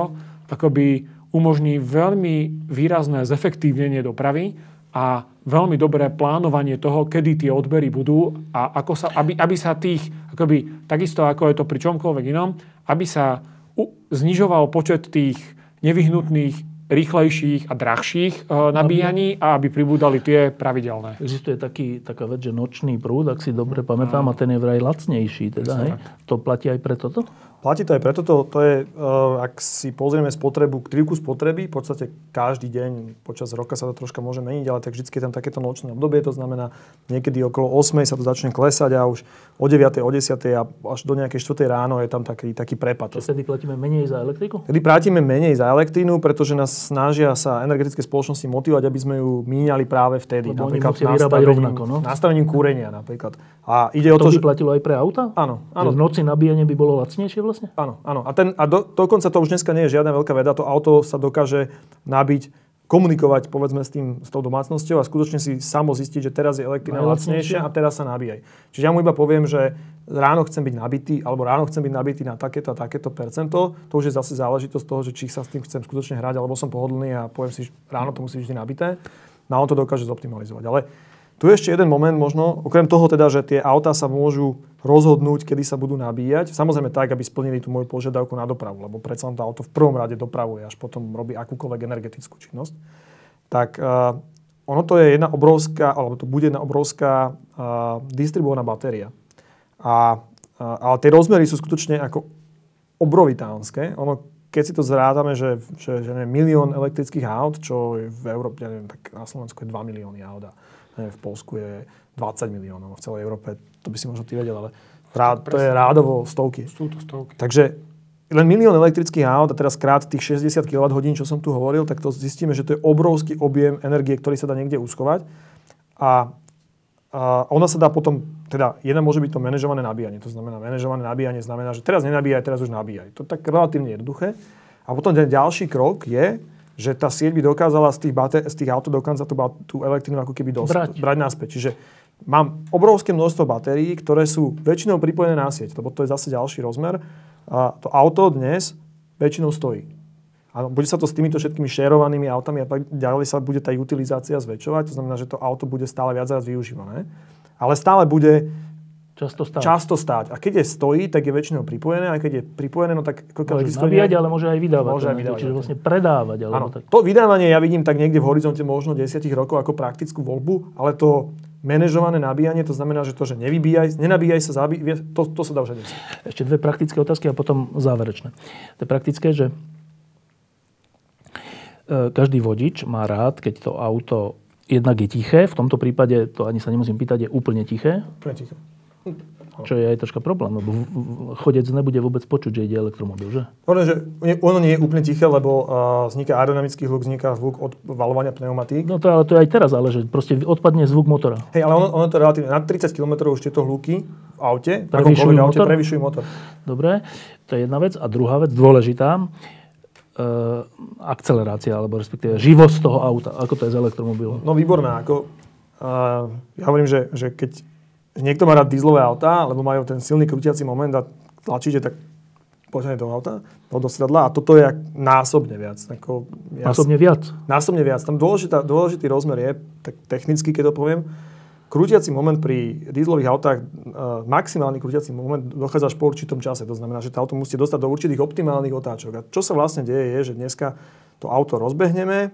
akoby umožní veľmi výrazné zefektívnenie dopravy a veľmi dobré plánovanie toho, kedy tie odbery budú a ako sa, aby, aby sa tých, akoby, takisto ako je to pri čomkoľvek inom, aby sa u, znižoval počet tých nevyhnutných rýchlejších a drahších e, nabíjaní a aby pribúdali tie pravidelné. Existuje taký, taká vec, že nočný prúd, ak si dobre pamätám, a ten je vraj lacnejší. Teda, hej? To platí aj pre toto? Platí to aj preto, to, to je, uh, ak si pozrieme spotrebu, krivku spotreby, v podstate každý deň počas roka sa to troška môže meniť, ale tak vždy je tam takéto nočné obdobie, to znamená niekedy okolo 8 sa to začne klesať a už o 9, o 10 a až do nejakej 4 ráno je tam taký, taký prepad. Čiže vtedy platíme menej za elektriku? Vtedy platíme menej za elektrínu, pretože nás snažia sa energetické spoločnosti motivovať, aby sme ju míňali práve vtedy. Lebo napríklad oni vyrábať rovnako, no? Nastavením kúrenia napríklad. A ide o to, to, by že... platilo aj pre auta? Áno. áno. Že v noci nabíjanie by bolo lacnejšie vlastne? Áno, áno. A, ten, a do, dokonca to už dneska nie je žiadna veľká veda. To auto sa dokáže nabiť komunikovať povedzme s, tým, s tou domácnosťou a skutočne si samo zistiť, že teraz je elektrina lacnejšia a teraz sa nabíjaj. Čiže ja mu iba poviem, že ráno chcem byť nabitý, alebo ráno chcem byť nabitý na takéto a takéto percento. To už je zase záležitosť toho, že či sa s tým chcem skutočne hrať, alebo som pohodlný a poviem si, že ráno to musí byť vždy nabité. No a on to dokáže zoptimalizovať. Ale tu je ešte jeden moment možno, okrem toho teda, že tie autá sa môžu rozhodnúť, kedy sa budú nabíjať. Samozrejme tak, aby splnili tú moju požiadavku na dopravu, lebo predsa to auto v prvom rade dopravuje, až potom robí akúkoľvek energetickú činnosť. Tak uh, ono to je jedna obrovská, alebo to bude jedna obrovská uh, distribuovaná batéria. A, uh, ale tie rozmery sú skutočne ako obrovitánske. Ono, keď si to zrádame, že, že, že neviem, milión elektrických aut, čo je v Európe, ja neviem, tak na Slovensku je 2 milióny aut neviem, v Polsku je 20 miliónov, v celej Európe, to by si možno ty vedel, ale rád, to je rádovo stovky. Sú to stovky. Takže len milión elektrických aut a teraz krát tých 60 kWh, čo som tu hovoril, tak to zistíme, že to je obrovský objem energie, ktorý sa dá niekde uschovať. A, a ona sa dá potom, teda jedna môže byť to manažované nabíjanie. To znamená, manažované nabíjanie znamená, že teraz nenabíjaj, teraz už nabíjaj. To je tak relatívne jednoduché. A potom ten ďalší krok je, že tá sieť by dokázala z tých, bater- z tých aut dokonca tú, tú elektrínu ako keby dos- brať. brať naspäť. Čiže mám obrovské množstvo batérií, ktoré sú väčšinou pripojené na sieť, lebo to je zase ďalší rozmer. A to auto dnes väčšinou stojí. A bude sa to s týmito všetkými šerovanými autami a tak ďalej sa bude tá utilizácia zväčšovať, to znamená, že to auto bude stále viac a viac využívané. Ale stále bude Často stáť. Často stáť. A keď je stojí, tak je väčšinou pripojené. A keď je pripojené, no tak... Môže nabíjať, ale môže aj vydávať. Môže aj vydávať. Čiže vlastne predávať. Alebo tak. To vydávanie ja vidím tak niekde v horizonte možno 10 rokov ako praktickú voľbu, ale to manažované nabíjanie, to znamená, že to, že nevybíjaj, nenabíjaj sa, zabíjaj, to, to sa dá už aj Ešte dve praktické otázky a potom záverečné. To je praktické, že e, každý vodič má rád, keď to auto jednak je tiché, v tomto prípade, to ani sa nemusím pýtať, je úplne tiché. Úplne tiché. Čo je aj troška problém, lebo chodec nebude vôbec počuť, že ide elektromobil, že? Ono, že ono nie je úplne tiché, lebo uh, vzniká aerodynamický hluk, vzniká zvuk od valovania pneumatík. No to, ale to je aj teraz, ale že proste odpadne zvuk motora. Hej, ale ono, ono to relatívne, na 30 km už tieto hluky v aute, prevyšujú motor? aute prevyšujú motor. Dobre, to je jedna vec. A druhá vec, dôležitá, uh, akcelerácia, alebo respektíve živosť toho auta. Ako to je s elektromobilom? No výborná. Ako, uh, ja hovorím, že, že keď niekto má rád dízlové autá, lebo majú ten silný krútiaci moment a tlačíte tak poďme do auta, do sedadla a toto je násobne viac. Ako, ja, násobne viac? Násobne viac. Tam dôležitá, dôležitý rozmer je, tak technicky, keď to poviem, krútiaci moment pri dízlových autách, uh, maximálny krútiaci moment dochádza až po určitom čase. To znamená, že to auto musíte dostať do určitých optimálnych otáčok. A čo sa vlastne deje je, že dneska to auto rozbehneme,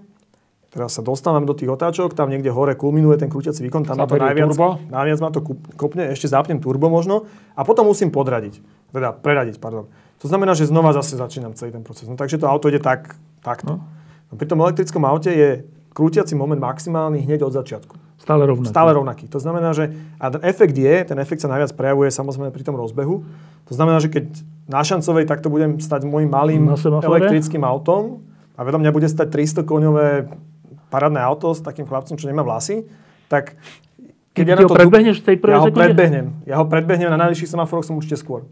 Teraz sa dostávame do tých otáčok, tam niekde hore kulminuje ten krútiaci výkon, tam ma to najviac, turbo. najviac ma to kopne, ešte zapnem turbo možno a potom musím podradiť, teda preradiť, pardon. To znamená, že znova zase začínam celý ten proces. No takže to auto ide tak, takto. No. no pri tom elektrickom aute je krútiaci moment maximálny hneď od začiatku. Stále rovnaký. Stále rovnaký. To znamená, že a ten efekt je, ten efekt sa najviac prejavuje samozrejme pri tom rozbehu. To znamená, že keď na šancovej takto budem stať môjim malým elektrickým autom a vedľa mňa bude stať 300 koňové parádne auto s takým chlapcom, čo nemá vlasy, tak keď Ty ja ho to, predbehneš v tej prvej Ja ho predbehnem. Ja ho predbehnem na najvyšších semaforoch som určite skôr.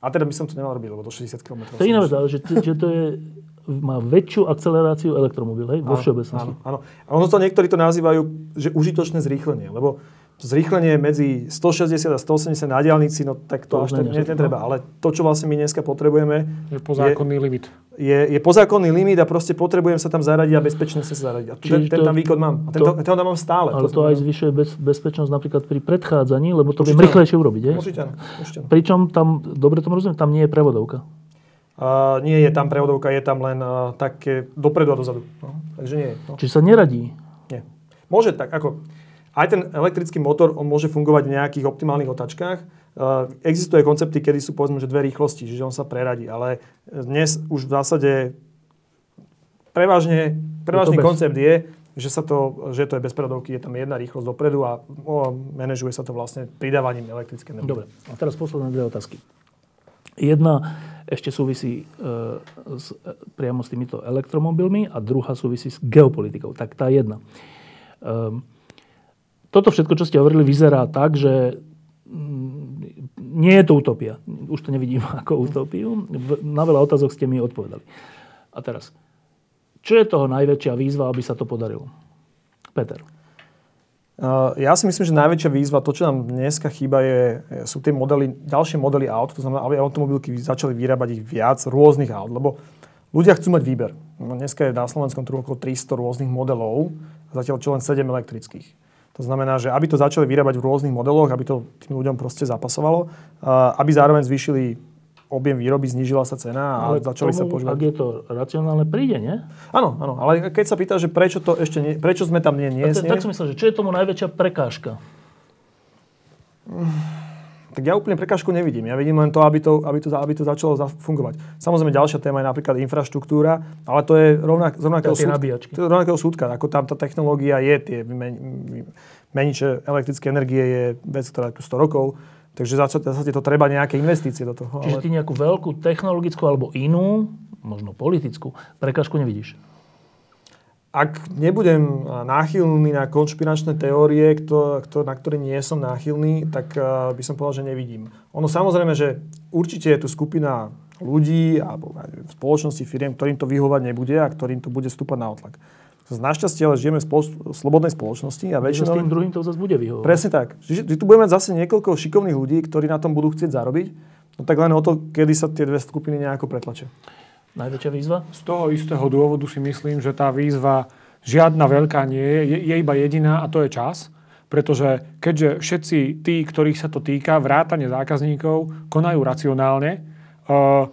A teda by som to nemal robiť, lebo do 60 km. To je iná vec, ale že, že to je má väčšiu akceleráciu elektromobil, hej, vo všeobecnosti. Áno, áno. A ono to niektorí to nazývajú, že užitočné zrýchlenie, lebo zrýchlenie medzi 160 a 180 na diálnici, no tak to, to až tak netreba. Ale to, čo vlastne my dneska potrebujeme... Je pozákonný limit je, je pozákonný limit a proste potrebujem sa tam zaradiť a bezpečne sa zaradiť. A ten, ten tam výkon mám. A ten, to, ten tam mám stále. Ale to, to aj zvyšuje bez, bezpečnosť napríklad pri predchádzaní, lebo to viem rýchlejšie urobiť. Je? Určite, určite. Pričom tam, dobre tomu rozumiem, tam nie je prevodovka. Nie je tam prevodovka, je tam len uh, také dopredu a dozadu. No, takže nie. No. Čiže sa neradí? Nie. Môže tak, ako... aj ten elektrický motor, on môže fungovať v nejakých optimálnych otačkách. Uh, existuje koncepty, kedy sú povedzme, že dve rýchlosti, čiže on sa preradí, ale dnes už v zásade prevažne, prevažný koncept je, že, sa to, že to je bez prevodovky, je tam jedna rýchlosť dopredu a o, manažuje sa to vlastne pridávaním elektrickej energie. Dobre, a teraz posledné dve otázky. Jedna ešte súvisí e, s, e, priamo s týmito elektromobilmi a druhá súvisí s geopolitikou. Tak tá jedna. E, toto všetko, čo ste hovorili, vyzerá tak, že mm, nie je to utopia. Už to nevidím ako utopiu. Na veľa otázok ste mi odpovedali. A teraz, čo je toho najväčšia výzva, aby sa to podarilo? Peter. Ja si myslím, že najväčšia výzva, to, čo nám dneska chýba, je, sú tie modely, ďalšie modely aut, to znamená, aby automobilky začali vyrábať ich viac rôznych aut, lebo ľudia chcú mať výber. No, dneska je na slovenskom trhu okolo 300 rôznych modelov, zatiaľ čo len 7 elektrických. To znamená, že aby to začali vyrábať v rôznych modeloch, aby to tým ľuďom proste zapasovalo, aby zároveň zvýšili objem výroby, znížila sa cena a ale začali tomu, sa používať. Ak je to racionálne, príde, nie? Áno, áno, ale keď sa pýta, že prečo to ešte nie, prečo sme tam nie, nie, tak, tak som myslel, že čo je tomu najväčšia prekážka? Tak ja úplne prekážku nevidím. Ja vidím len to, aby to, aby to, aby to začalo fungovať. Samozrejme, ďalšia téma je napríklad infraštruktúra, ale to je rovnak, z rovnakého, súd, rovnakého súdka. Ako tam tá technológia je, tie meniče elektrické energie je vec, ktorá je tu 100 rokov Takže zase to treba nejaké investície do toho. Čiže ale... ty nejakú veľkú technologickú alebo inú, možno politickú, prekažku nevidíš? Ak nebudem náchylný na konšpiračné teórie, na ktoré nie som náchylný, tak uh, by som povedal, že nevidím. Ono samozrejme, že určite je tu skupina ľudí alebo spoločnosti, firiem, ktorým to vyhovať nebude a ktorým to bude stúpať na otlak. Našťastie ale žijeme v slobodnej spoločnosti a väčšinou... S tým druhým to zase bude vyhovovať. Presne tak. Že, tu budeme mať zase niekoľko šikovných ľudí, ktorí na tom budú chcieť zarobiť. No tak len o to, kedy sa tie dve skupiny nejako pretlačia. Najväčšia výzva? Z toho istého dôvodu si myslím, že tá výzva žiadna veľká nie je, je, je iba jediná a to je čas. Pretože keďže všetci tí, ktorých sa to týka, vrátane zákazníkov, konajú racionálne, uh,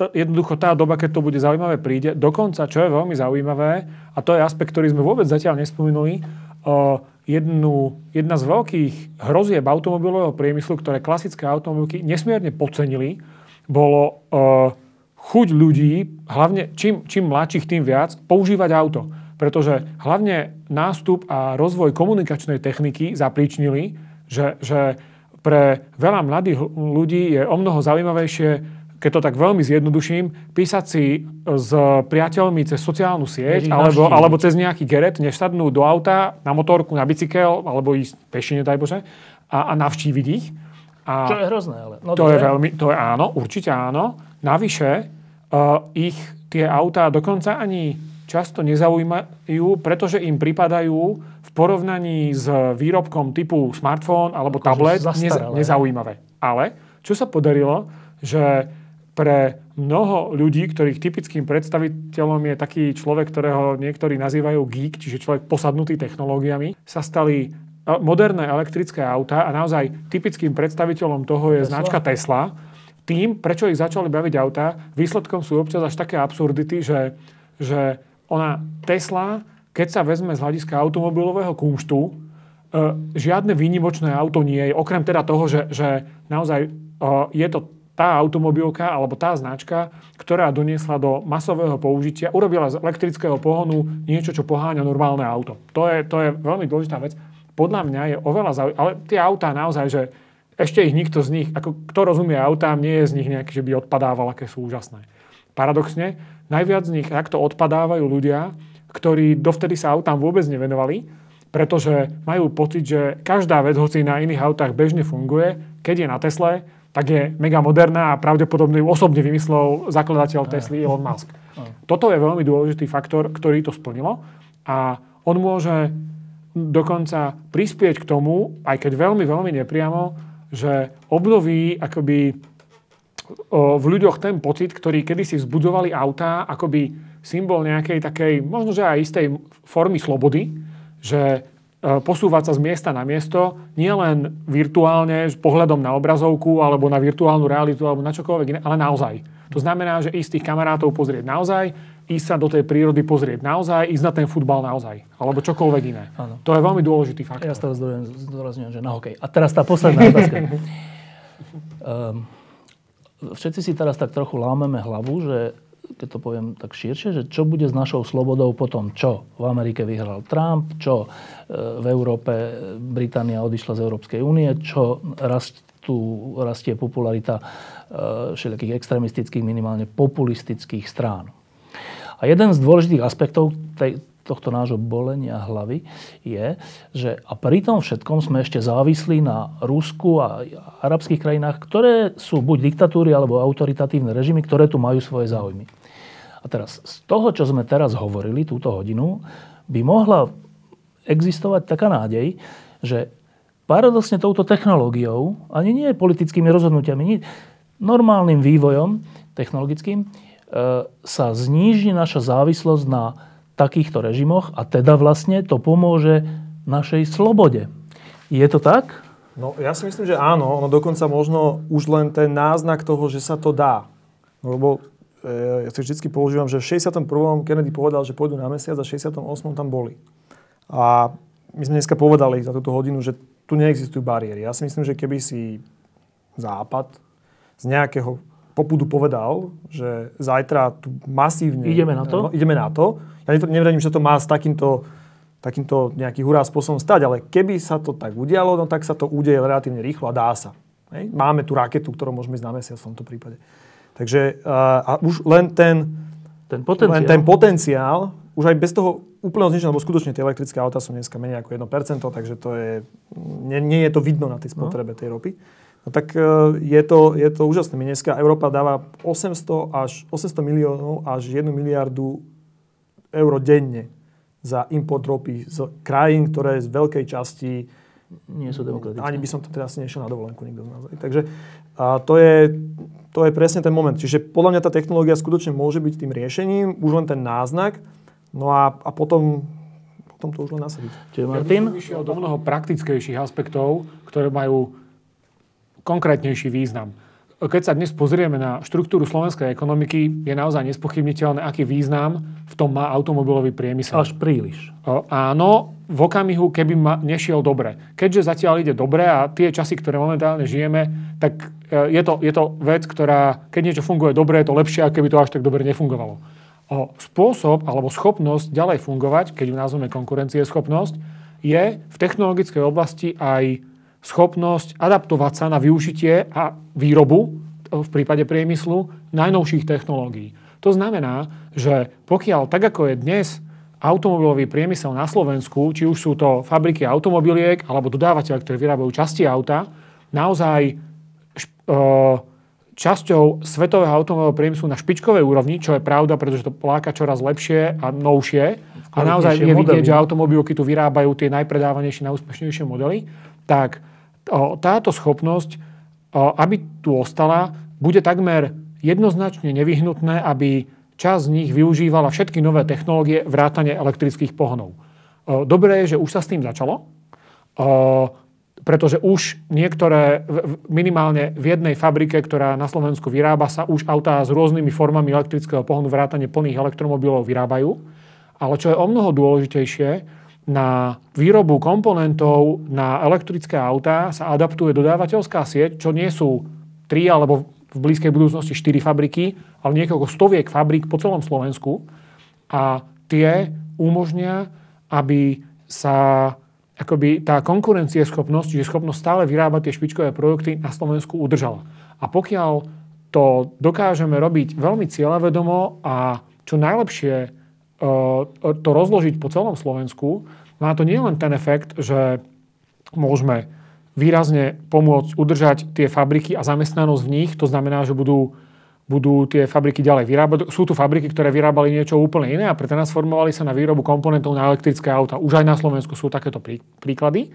to, jednoducho tá doba, keď to bude zaujímavé, príde. Dokonca, čo je veľmi zaujímavé, a to je aspekt, ktorý sme vôbec zatiaľ nespomenuli, jednu, jedna z veľkých hrozieb automobilového priemyslu, ktoré klasické automobilky nesmierne podcenili, bolo uh, chuť ľudí, hlavne čím, čím mladších, tým viac, používať auto. Pretože hlavne nástup a rozvoj komunikačnej techniky zapríčnili, že, že pre veľa mladých ľudí je o mnoho zaujímavejšie keď to tak veľmi zjednoduším, písať si s priateľmi cez sociálnu sieť alebo, alebo cez nejaký geret, než sadnú do auta, na motorku, na bicykel alebo ísť peši, daj Bože, a, a navštíviť ich. A Čo je hrozné, ale. No, to, je veľmi, to je áno, určite áno. Navyše, uh, ich tie autá dokonca ani často nezaujímajú, pretože im pripadajú v porovnaní s výrobkom typu smartfón alebo tablet nezaujímavé. Ale čo sa podarilo, že pre mnoho ľudí, ktorých typickým predstaviteľom je taký človek, ktorého niektorí nazývajú geek, čiže človek posadnutý technológiami, sa stali moderné elektrické autá a naozaj typickým predstaviteľom toho je Tesla. značka Tesla. Tým, prečo ich začali baviť autá, výsledkom sú občas až také absurdity, že, že ona Tesla, keď sa vezme z hľadiska automobilového kúštu, e, žiadne výnimočné auto nie je, okrem teda toho, že, že naozaj e, je to tá automobilka alebo tá značka, ktorá doniesla do masového použitia, urobila z elektrického pohonu niečo, čo poháňa normálne auto. To je, to je veľmi dôležitá vec. Podľa mňa je oveľa zaujímavé, ale tie autá naozaj, že ešte ich nikto z nich, ako kto rozumie autám, nie je z nich nejaký, že by odpadával, aké sú úžasné. Paradoxne, najviac z nich takto odpadávajú ľudia, ktorí dovtedy sa autám vôbec nevenovali, pretože majú pocit, že každá vec, hoci na iných autách bežne funguje, keď je na Tesle, tak je mega moderná a pravdepodobne ju osobne vymyslel zakladateľ Tesly Elon Musk. Toto je veľmi dôležitý faktor, ktorý to splnilo a on môže dokonca prispieť k tomu, aj keď veľmi, veľmi nepriamo, že obnoví akoby v ľuďoch ten pocit, ktorý kedysi vzbudzovali autá, akoby symbol nejakej takej, možno že aj istej formy slobody, že posúvať sa z miesta na miesto, nielen virtuálne, s pohľadom na obrazovku, alebo na virtuálnu realitu, alebo na čokoľvek iné, ale naozaj. To znamená, že ísť tých kamarátov pozrieť naozaj, ísť sa do tej prírody pozrieť naozaj, ísť na ten futbal naozaj. Alebo čokoľvek iné. Áno. To je veľmi dôležitý faktor. Ja stále zdôrazňujem, že na hokej. A teraz tá posledná otázka. um, všetci si teraz tak trochu lámeme hlavu, že keď to poviem tak širšie, že čo bude s našou slobodou potom, čo v Amerike vyhral Trump, čo e, v Európe Británia odišla z Európskej únie, čo rastú, rastie popularita e, všelijakých extremistických, minimálne populistických strán. A jeden z dôležitých aspektov tej, tohto nášho bolenia hlavy je, že a pri tom všetkom sme ešte závislí na Rusku a arabských krajinách, ktoré sú buď diktatúry alebo autoritatívne režimy, ktoré tu majú svoje záujmy. A teraz z toho, čo sme teraz hovorili, túto hodinu, by mohla existovať taká nádej, že paradoxne touto technológiou, ani nie politickými rozhodnutiami, nie, normálnym vývojom technologickým, e, sa zníži naša závislosť na takýchto režimoch a teda vlastne to pomôže našej slobode. Je to tak? No ja si myslím, že áno. Ono dokonca možno už len ten náznak toho, že sa to dá. No, lebo ja si vždy používam, že v 61. Kennedy povedal, že pôjdu na mesiac a v 68. tam boli. A my sme dneska povedali za túto hodinu, že tu neexistujú bariéry. Ja si myslím, že keby si Západ z nejakého popudu povedal, že zajtra tu masívne... Ideme na to? No, ideme na to. Ja neviem, že to má s takýmto, takýmto nejaký hurá spôsobom stať, ale keby sa to tak udialo, no tak sa to udeje relatívne rýchlo a dá sa. Hej? Máme tu raketu, ktorú môžeme ísť na mesiac v tomto prípade. Takže a už len ten, ten potenciál, len ten potenciál už aj bez toho úplného zničenia, lebo skutočne tie elektrické autá sú dneska menej ako 1%, takže to je, nie, nie je to vidno na tej spotrebe no. tej ropy. No tak e, je to, je to úžasné. My dneska Európa dáva 800, až, 800 miliónov až 1 miliardu eur denne za import ropy z krajín, ktoré z veľkej časti nie sú demokratické. Ani by som to teraz nešiel na dovolenku nikto z nás. Takže a to, je, to je presne ten moment. Čiže podľa mňa tá technológia skutočne môže byť tým riešením, už len ten náznak, no a, a potom, potom to už len nasadiť. Čiže Martin? Ja by som do mnoho praktickejších aspektov, ktoré majú konkrétnejší význam. Keď sa dnes pozrieme na štruktúru slovenskej ekonomiky, je naozaj nespochybniteľné, aký význam v tom má automobilový priemysel. Až príliš. O, áno, v okamihu, keby ma nešiel dobre. Keďže zatiaľ ide dobre a tie časy, ktoré momentálne žijeme, tak je to, je to vec, ktorá, keď niečo funguje dobre, je to lepšie, ako keby to až tak dobre nefungovalo. O, spôsob alebo schopnosť ďalej fungovať, keď ju nazveme konkurencieschopnosť, je v technologickej oblasti aj schopnosť adaptovať sa na využitie a výrobu v prípade priemyslu najnovších technológií. To znamená, že pokiaľ tak ako je dnes automobilový priemysel na Slovensku, či už sú to fabriky automobiliek alebo dodávateľ, ktorí vyrábajú časti auta, naozaj časťou svetového automobilového priemyslu na špičkovej úrovni, čo je pravda, pretože to pláka čoraz lepšie a novšie. A naozaj je vidieť, že automobilky tu vyrábajú tie najpredávanejšie, najúspešnejšie modely. Tak táto schopnosť, aby tu ostala, bude takmer jednoznačne nevyhnutné, aby časť z nich využívala všetky nové technológie vrátane elektrických pohonov. Dobré je, že už sa s tým začalo, pretože už niektoré, minimálne v jednej fabrike, ktorá na Slovensku vyrába sa, už autá s rôznymi formami elektrického pohonu vrátane plných elektromobilov vyrábajú. Ale čo je o mnoho dôležitejšie, na výrobu komponentov na elektrické autá sa adaptuje dodávateľská sieť, čo nie sú tri alebo v blízkej budúcnosti štyri fabriky, ale niekoľko stoviek fabrík po celom Slovensku. A tie umožnia, aby sa akoby tá konkurencieschopnosť, čiže schopnosť stále vyrábať tie špičkové produkty na Slovensku udržala. A pokiaľ to dokážeme robiť veľmi cieľavedomo a čo najlepšie to rozložiť po celom Slovensku, má to nielen ten efekt, že môžeme výrazne pomôcť udržať tie fabriky a zamestnanosť v nich. To znamená, že budú, budú tie fabriky ďalej vyrábať. Sú tu fabriky, ktoré vyrábali niečo úplne iné a pretransformovali sa na výrobu komponentov na elektrické auta. Už aj na Slovensku sú takéto príklady.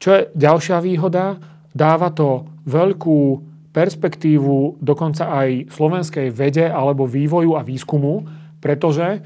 Čo je ďalšia výhoda? Dáva to veľkú perspektívu dokonca aj slovenskej vede alebo vývoju a výskumu, pretože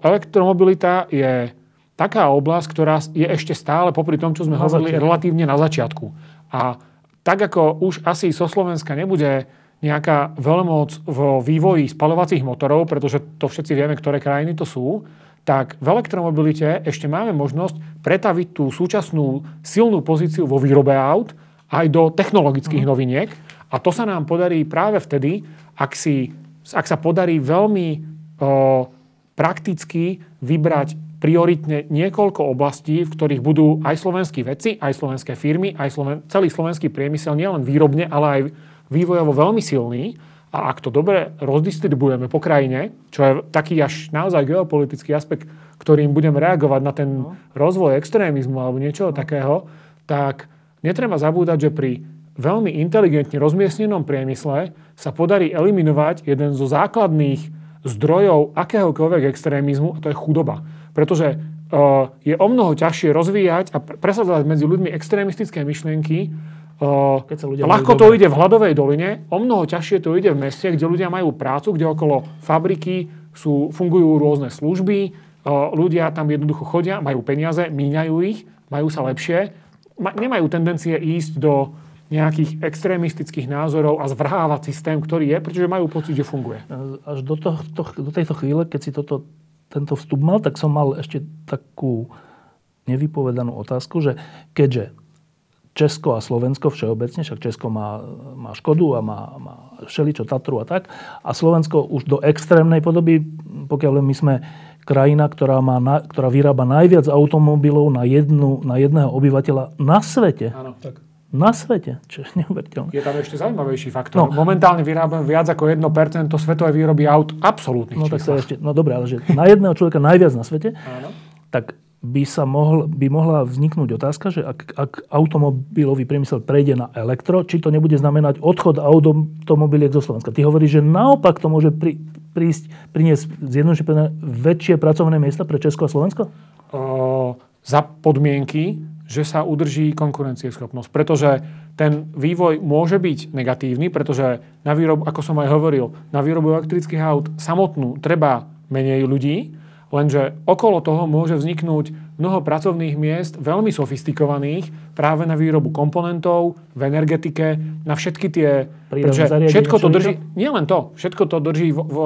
elektromobilita je taká oblasť, ktorá je ešte stále, popri tom, čo sme hovorili, relatívne na začiatku. A tak ako už asi so Slovenska nebude nejaká veľmoc v vývoji spalovacích motorov, pretože to všetci vieme, ktoré krajiny to sú, tak v elektromobilite ešte máme možnosť pretaviť tú súčasnú silnú pozíciu vo výrobe aut aj do technologických mm. noviniek. A to sa nám podarí práve vtedy, ak, si, ak sa podarí veľmi o, prakticky vybrať prioritne niekoľko oblastí, v ktorých budú aj slovenskí vedci, aj slovenské firmy, aj sloven, celý slovenský priemysel nielen výrobne, ale aj vývojovo veľmi silný. A ak to dobre rozdistribujeme po krajine, čo je taký až naozaj geopolitický aspekt, ktorým budeme reagovať na ten no. rozvoj extrémizmu alebo niečo no. takého, tak netreba zabúdať, že pri veľmi inteligentne rozmiestnenom priemysle sa podarí eliminovať jeden zo základných zdrojov akéhokoľvek extrémizmu, a to je chudoba. Pretože uh, je o mnoho ťažšie rozvíjať a presadzovať medzi ľuďmi extrémistické myšlienky, Keď sa ľudia ľahko to ide v hladovej doline, o mnoho ťažšie to ide v meste, kde ľudia majú prácu, kde okolo fabriky sú, fungujú rôzne služby, uh, ľudia tam jednoducho chodia, majú peniaze, míňajú ich, majú sa lepšie, ma, nemajú tendencie ísť do nejakých extrémistických názorov a zvrhávať systém, ktorý je, pretože majú pocit, že funguje. Až do, to, to, do tejto chvíle, keď si toto, tento vstup mal, tak som mal ešte takú nevypovedanú otázku, že keďže Česko a Slovensko všeobecne, však Česko má, má Škodu a má, má všeličo Tatru a tak, a Slovensko už do extrémnej podoby, pokiaľ my sme krajina, ktorá, má na, ktorá vyrába najviac automobilov na, jednu, na jedného obyvateľa na svete. Áno, tak na svete, čo je neuveriteľné. Je tam ešte zaujímavejší faktor. No. Momentálne vyrábame viac ako 1% svetovej výroby aut absolútnych no, tak to ešte, no dobré, ale že na jedného človeka najviac na svete, Áno. tak by, sa mohl, by mohla vzniknúť otázka, že ak, ak automobilový priemysel prejde na elektro, či to nebude znamenať odchod automobiliek zo Slovenska. Ty hovoríš, že naopak to môže pri, prísť, priniesť zjednodušené väčšie pracovné miesta pre Česko a Slovensko? O, za podmienky, že sa udrží konkurencieschopnosť. Pretože ten vývoj môže byť negatívny, pretože na výrobu, ako som aj hovoril, na výrobu elektrických aut samotnú treba menej ľudí, lenže okolo toho môže vzniknúť mnoho pracovných miest, veľmi sofistikovaných, práve na výrobu komponentov, v energetike, na všetky tie... Pretože všetko to drží, nie len to, všetko to drží v, v,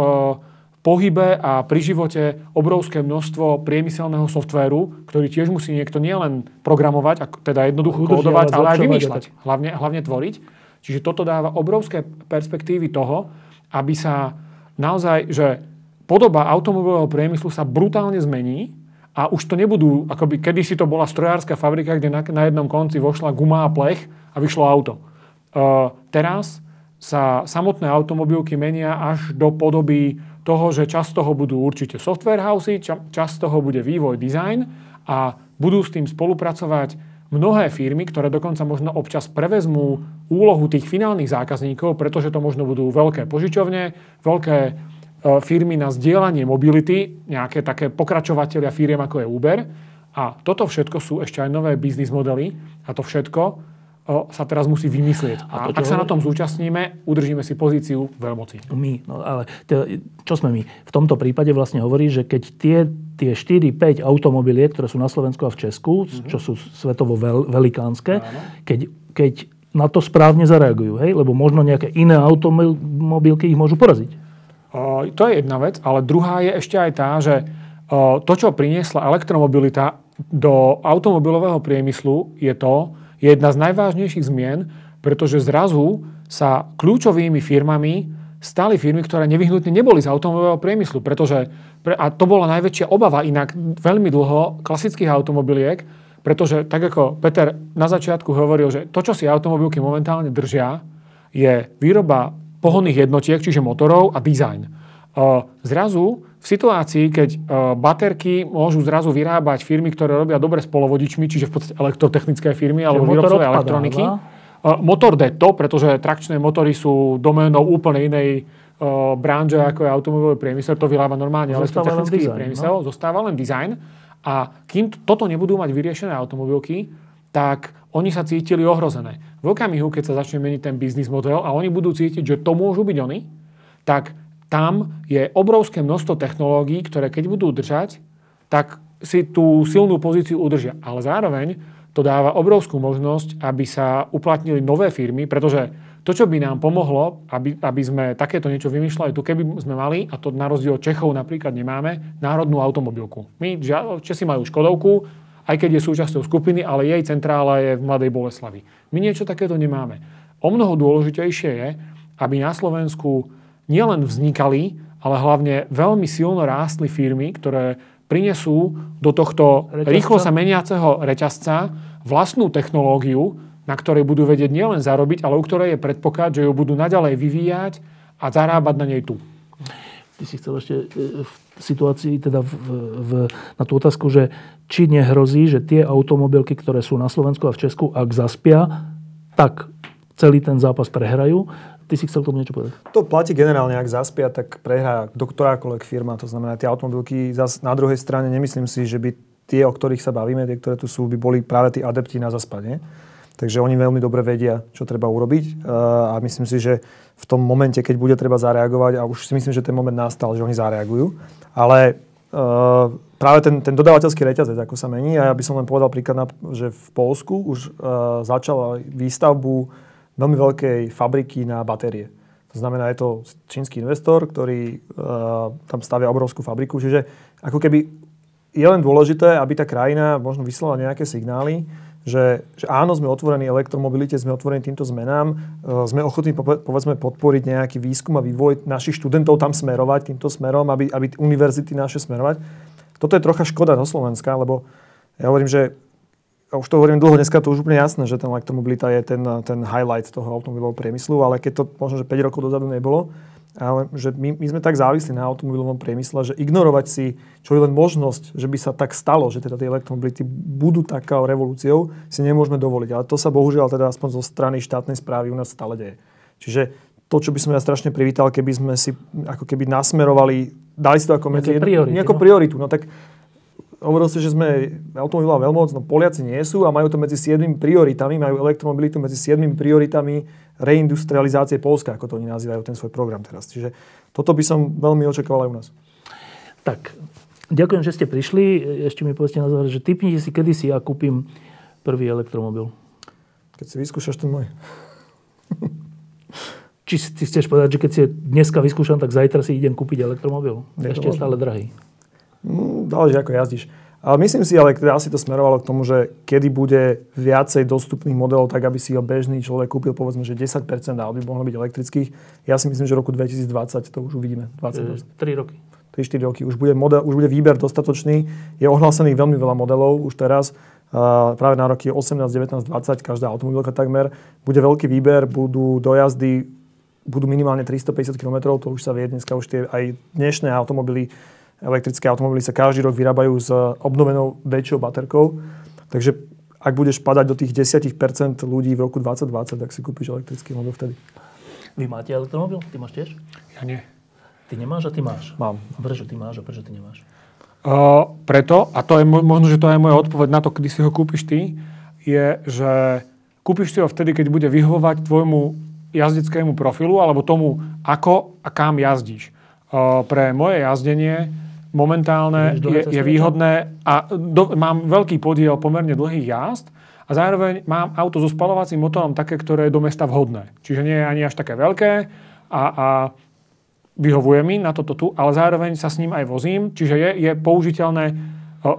pohybe a pri živote obrovské množstvo priemyselného softvéru, ktorý tiež musí niekto nielen programovať, teda jednoducho kódovať, ale aj vymýšľať, hlavne, hlavne tvoriť. Čiže toto dáva obrovské perspektívy toho, aby sa naozaj, že podoba automobilového priemyslu sa brutálne zmení a už to nebudú, akoby kedysi to bola strojárska fabrika, kde na, na jednom konci vošla guma a plech a vyšlo auto. Uh, teraz sa samotné automobilky menia až do podoby toho, že čas toho budú určite software housey, čas toho bude vývoj, design a budú s tým spolupracovať mnohé firmy, ktoré dokonca možno občas prevezmú úlohu tých finálnych zákazníkov, pretože to možno budú veľké požičovne, veľké firmy na zdieľanie mobility, nejaké také pokračovateľia firiem ako je Uber. A toto všetko sú ešte aj nové biznis modely a to všetko sa teraz musí vymyslieť. A, to, ak sa na tom zúčastníme, udržíme si pozíciu veľmoci. My, no ale čo sme my? V tomto prípade vlastne hovorí, že keď tie, tie 4-5 automobiliek, ktoré sú na Slovensku a v Česku, mm-hmm. čo sú svetovo veľ, velikánske, keď, keď na to správne zareagujú, hej? lebo možno nejaké iné automobilky ich môžu poraziť. To je jedna vec, ale druhá je ešte aj tá, že to, čo priniesla elektromobilita do automobilového priemyslu, je to, je jedna z najvážnejších zmien, pretože zrazu sa kľúčovými firmami stali firmy, ktoré nevyhnutne neboli z automobilového priemyslu, pretože, a to bola najväčšia obava inak veľmi dlho klasických automobiliek, pretože tak ako Peter na začiatku hovoril, že to, čo si automobilky momentálne držia, je výroba pohonných jednotiek, čiže motorov a dizajn. Zrazu v situácii, keď baterky môžu zrazu vyrábať firmy, ktoré robia dobre s polovodičmi, čiže v podstate elektrotechnické firmy alebo výrobcové elektroniky. Motor to, pretože trakčné motory sú doménou úplne inej branže, ako je automobilový priemysel. To vyrába normálne elektrotechnický design, priemysel. No? Zostáva len design. A kým toto nebudú mať vyriešené automobilky, tak oni sa cítili ohrozené. V okamihu, keď sa začne meniť ten biznis model a oni budú cítiť, že to môžu byť oni, tak tam je obrovské množstvo technológií, ktoré keď budú držať, tak si tú silnú pozíciu udržia. Ale zároveň to dáva obrovskú možnosť, aby sa uplatnili nové firmy, pretože to, čo by nám pomohlo, aby, aby sme takéto niečo vymýšľali, tu keby sme mali, a to na rozdiel od Čechov napríklad nemáme, národnú automobilku. My, Česi majú Škodovku, aj keď je súčasťou skupiny, ale jej centrála je v Mladej Boleslavi. My niečo takéto nemáme. O mnoho dôležitejšie je, aby na Slovensku nielen vznikali, ale hlavne veľmi silno rástli firmy, ktoré prinesú do tohto reťazca. rýchlo sa meniaceho reťazca vlastnú technológiu, na ktorej budú vedieť nielen zarobiť, ale u ktorej je predpoklad, že ju budú naďalej vyvíjať a zarábať na nej tu. Ty si chcel ešte e, v situácii, teda v, v, na tú otázku, že či nehrozí, že tie automobilky, ktoré sú na Slovensku a v Česku, ak zaspia, tak celý ten zápas prehrajú. Ty si chcel k tomu niečo povedať? To platí generálne, ak zaspia, tak prehrá ktorákoľvek firma. To znamená, tie automobilky zas na druhej strane nemyslím si, že by tie, o ktorých sa bavíme, tie, ktoré tu sú, by boli práve tí adepti na zaspanie. Takže oni veľmi dobre vedia, čo treba urobiť a myslím si, že v tom momente, keď bude treba zareagovať, a už si myslím, že ten moment nastal, že oni zareagujú, ale uh, práve ten, ten dodávateľský reťazec, ako sa mení, a ja by som len povedal príklad, že v Polsku už uh, začala výstavbu veľmi veľkej fabriky na batérie. To znamená, je to čínsky investor, ktorý tam stavia obrovskú fabriku, čiže ako keby je len dôležité, aby tá krajina možno vyslala nejaké signály, že, že áno, sme otvorení elektromobilite, sme otvorení týmto zmenám, e, sme ochotní povedzme podporiť nejaký výskum a vývoj našich študentov tam smerovať týmto smerom, aby, aby univerzity naše smerovať. Toto je trocha škoda do Slovenska, lebo ja hovorím, že a už to hovorím dlho, dneska to už úplne jasné, že ten elektromobilita je ten, ten highlight toho automobilového priemyslu, ale keď to možno, že 5 rokov dozadu nebolo, ale že my, my sme tak závislí na automobilovom priemysle, že ignorovať si, čo je len možnosť, že by sa tak stalo, že teda tie elektromobility budú takou revolúciou, si nemôžeme dovoliť. Ale to sa bohužiaľ teda aspoň zo strany štátnej správy u nás stále deje. Čiže to, čo by som ja strašne privítal, keby sme si ako keby nasmerovali, dali si to ako medzi priority, nejakú no? prioritu. No tak hovoril si, že sme automobilová veľmoc, no Poliaci nie sú a majú to medzi 7 prioritami, majú elektromobilitu medzi 7 prioritami reindustrializácie Polska, ako to oni nazývajú, ten svoj program teraz. Čiže toto by som veľmi očakával aj u nás. Tak, ďakujem, že ste prišli. Ešte mi povedzte na záver, že typnite si, kedy si ja kúpim prvý elektromobil. Keď si vyskúšaš ten môj. Či si chceš povedať, že keď si dneska vyskúšam, tak zajtra si idem kúpiť elektromobil? Je Ešte stále drahý. No, záleží, ako jazdíš. Ale myslím si, ale asi to smerovalo k tomu, že kedy bude viacej dostupných modelov, tak aby si ho bežný človek kúpil, povedzme, že 10% aut by mohlo byť elektrických. Ja si myslím, že v roku 2020 to už uvidíme. 20, 3 roky. 3-4 roky. Už bude, model, už bude výber dostatočný. Je ohlásených veľmi veľa modelov už teraz. Uh, práve na roky 18, 19, 20, každá automobilka takmer. Bude veľký výber, budú dojazdy, budú minimálne 350 km, to už sa vie dneska, už tie aj dnešné automobily Elektrické automobily sa každý rok vyrábajú s obnovenou väčšou baterkou. Takže ak budeš padať do tých 10% ľudí v roku 2020, tak si kúpiš elektrický mobil vtedy. Vy máte elektromobil? Ty máš tiež? Ja nie. Ty nemáš a ty máš? Mám. A prečo ty máš a prečo ty nemáš? Uh, preto, a to je možno, že to je moja odpoveď na to, kedy si ho kúpiš ty, je, že kúpiš si ho vtedy, keď bude vyhovovať tvojmu jazdeckému profilu alebo tomu, ako a kam jazdíš. Uh, pre moje jazdenie momentálne je, je výhodné a do, mám veľký podiel pomerne dlhých jazd a zároveň mám auto so spalovacím motorom také, ktoré je do mesta vhodné. Čiže nie je ani až také veľké a, a vyhovuje mi na toto tu, ale zároveň sa s ním aj vozím, čiže je, je použiteľné,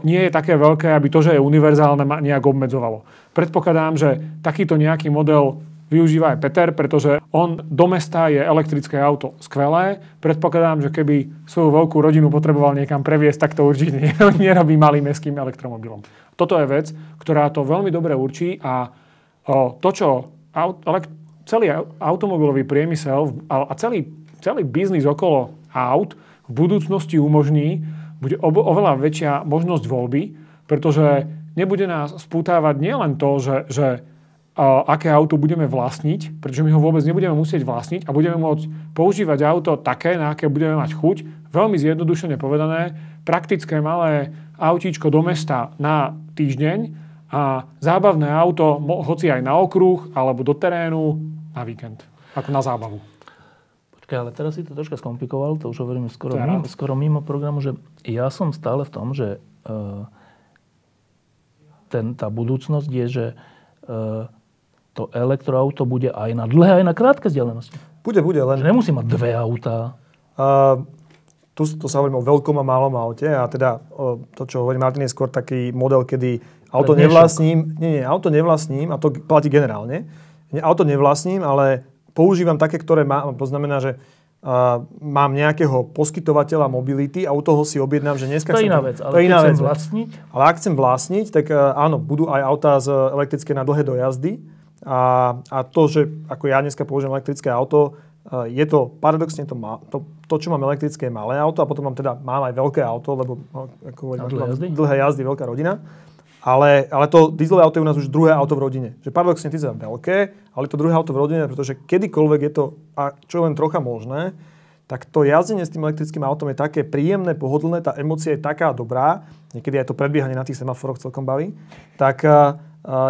nie je také veľké, aby to, že je univerzálne, ma nejak obmedzovalo. Predpokladám, že takýto nejaký model využíva aj Peter, pretože on do mesta je elektrické auto skvelé. Predpokladám, že keby svoju veľkú rodinu potreboval niekam previesť, tak to určite nerobí malým mestským elektromobilom. Toto je vec, ktorá to veľmi dobre určí a to, čo celý automobilový priemysel a celý, celý biznis okolo aut v budúcnosti umožní, bude oveľa väčšia možnosť voľby, pretože nebude nás spútávať nielen to, že, že aké auto budeme vlastniť, pretože my ho vôbec nebudeme musieť vlastniť a budeme môcť používať auto také, na aké budeme mať chuť. Veľmi zjednodušene povedané, praktické malé autíčko do mesta na týždeň a zábavné auto, hoci aj na okruh alebo do terénu na víkend, ako na zábavu. Počkaj, ale teraz si to troška skomplikoval, to už hovorím skoro, mimo, skoro mimo programu, že ja som stále v tom, že uh, ten, tá budúcnosť je, že uh, to elektroauto bude aj na dlhé, aj na krátke vzdialenosti. Bude, bude, len... Že nemusí mať dve autá. Uh, tu, tu sa hovoríme o veľkom a malom aute a teda o, to, čo hovorí Martin, je skôr taký model, kedy auto nevlastním, nie, nie, auto nevlastním, a to platí generálne, auto nevlastním, ale používam také, ktoré mám, to znamená, že uh, mám nejakého poskytovateľa mobility a u toho si objednám, že dneska To je iná vec, ale to iná vec. vlastniť, Ale ak chcem vlastniť, tak uh, áno, budú aj autá z elektrické na dlhé dojazdy. A, a to, že ako ja dneska použijem elektrické auto, uh, je to paradoxne to, to, to, čo mám elektrické, je malé auto a potom mám teda mám aj veľké auto, lebo no, ako hovorím, dlhé jazdy? dlhé jazdy, veľká rodina. Ale, ale to dieselové auto je u nás už druhé auto v rodine. Že paradoxne ty veľké, ale to druhé auto v rodine, pretože kedykoľvek je to, a čo je len trocha možné, tak to jazdenie s tým elektrickým autom je také príjemné, pohodlné, tá emócia je taká dobrá, niekedy aj to predbiehanie na tých semaforoch celkom baví, tak uh,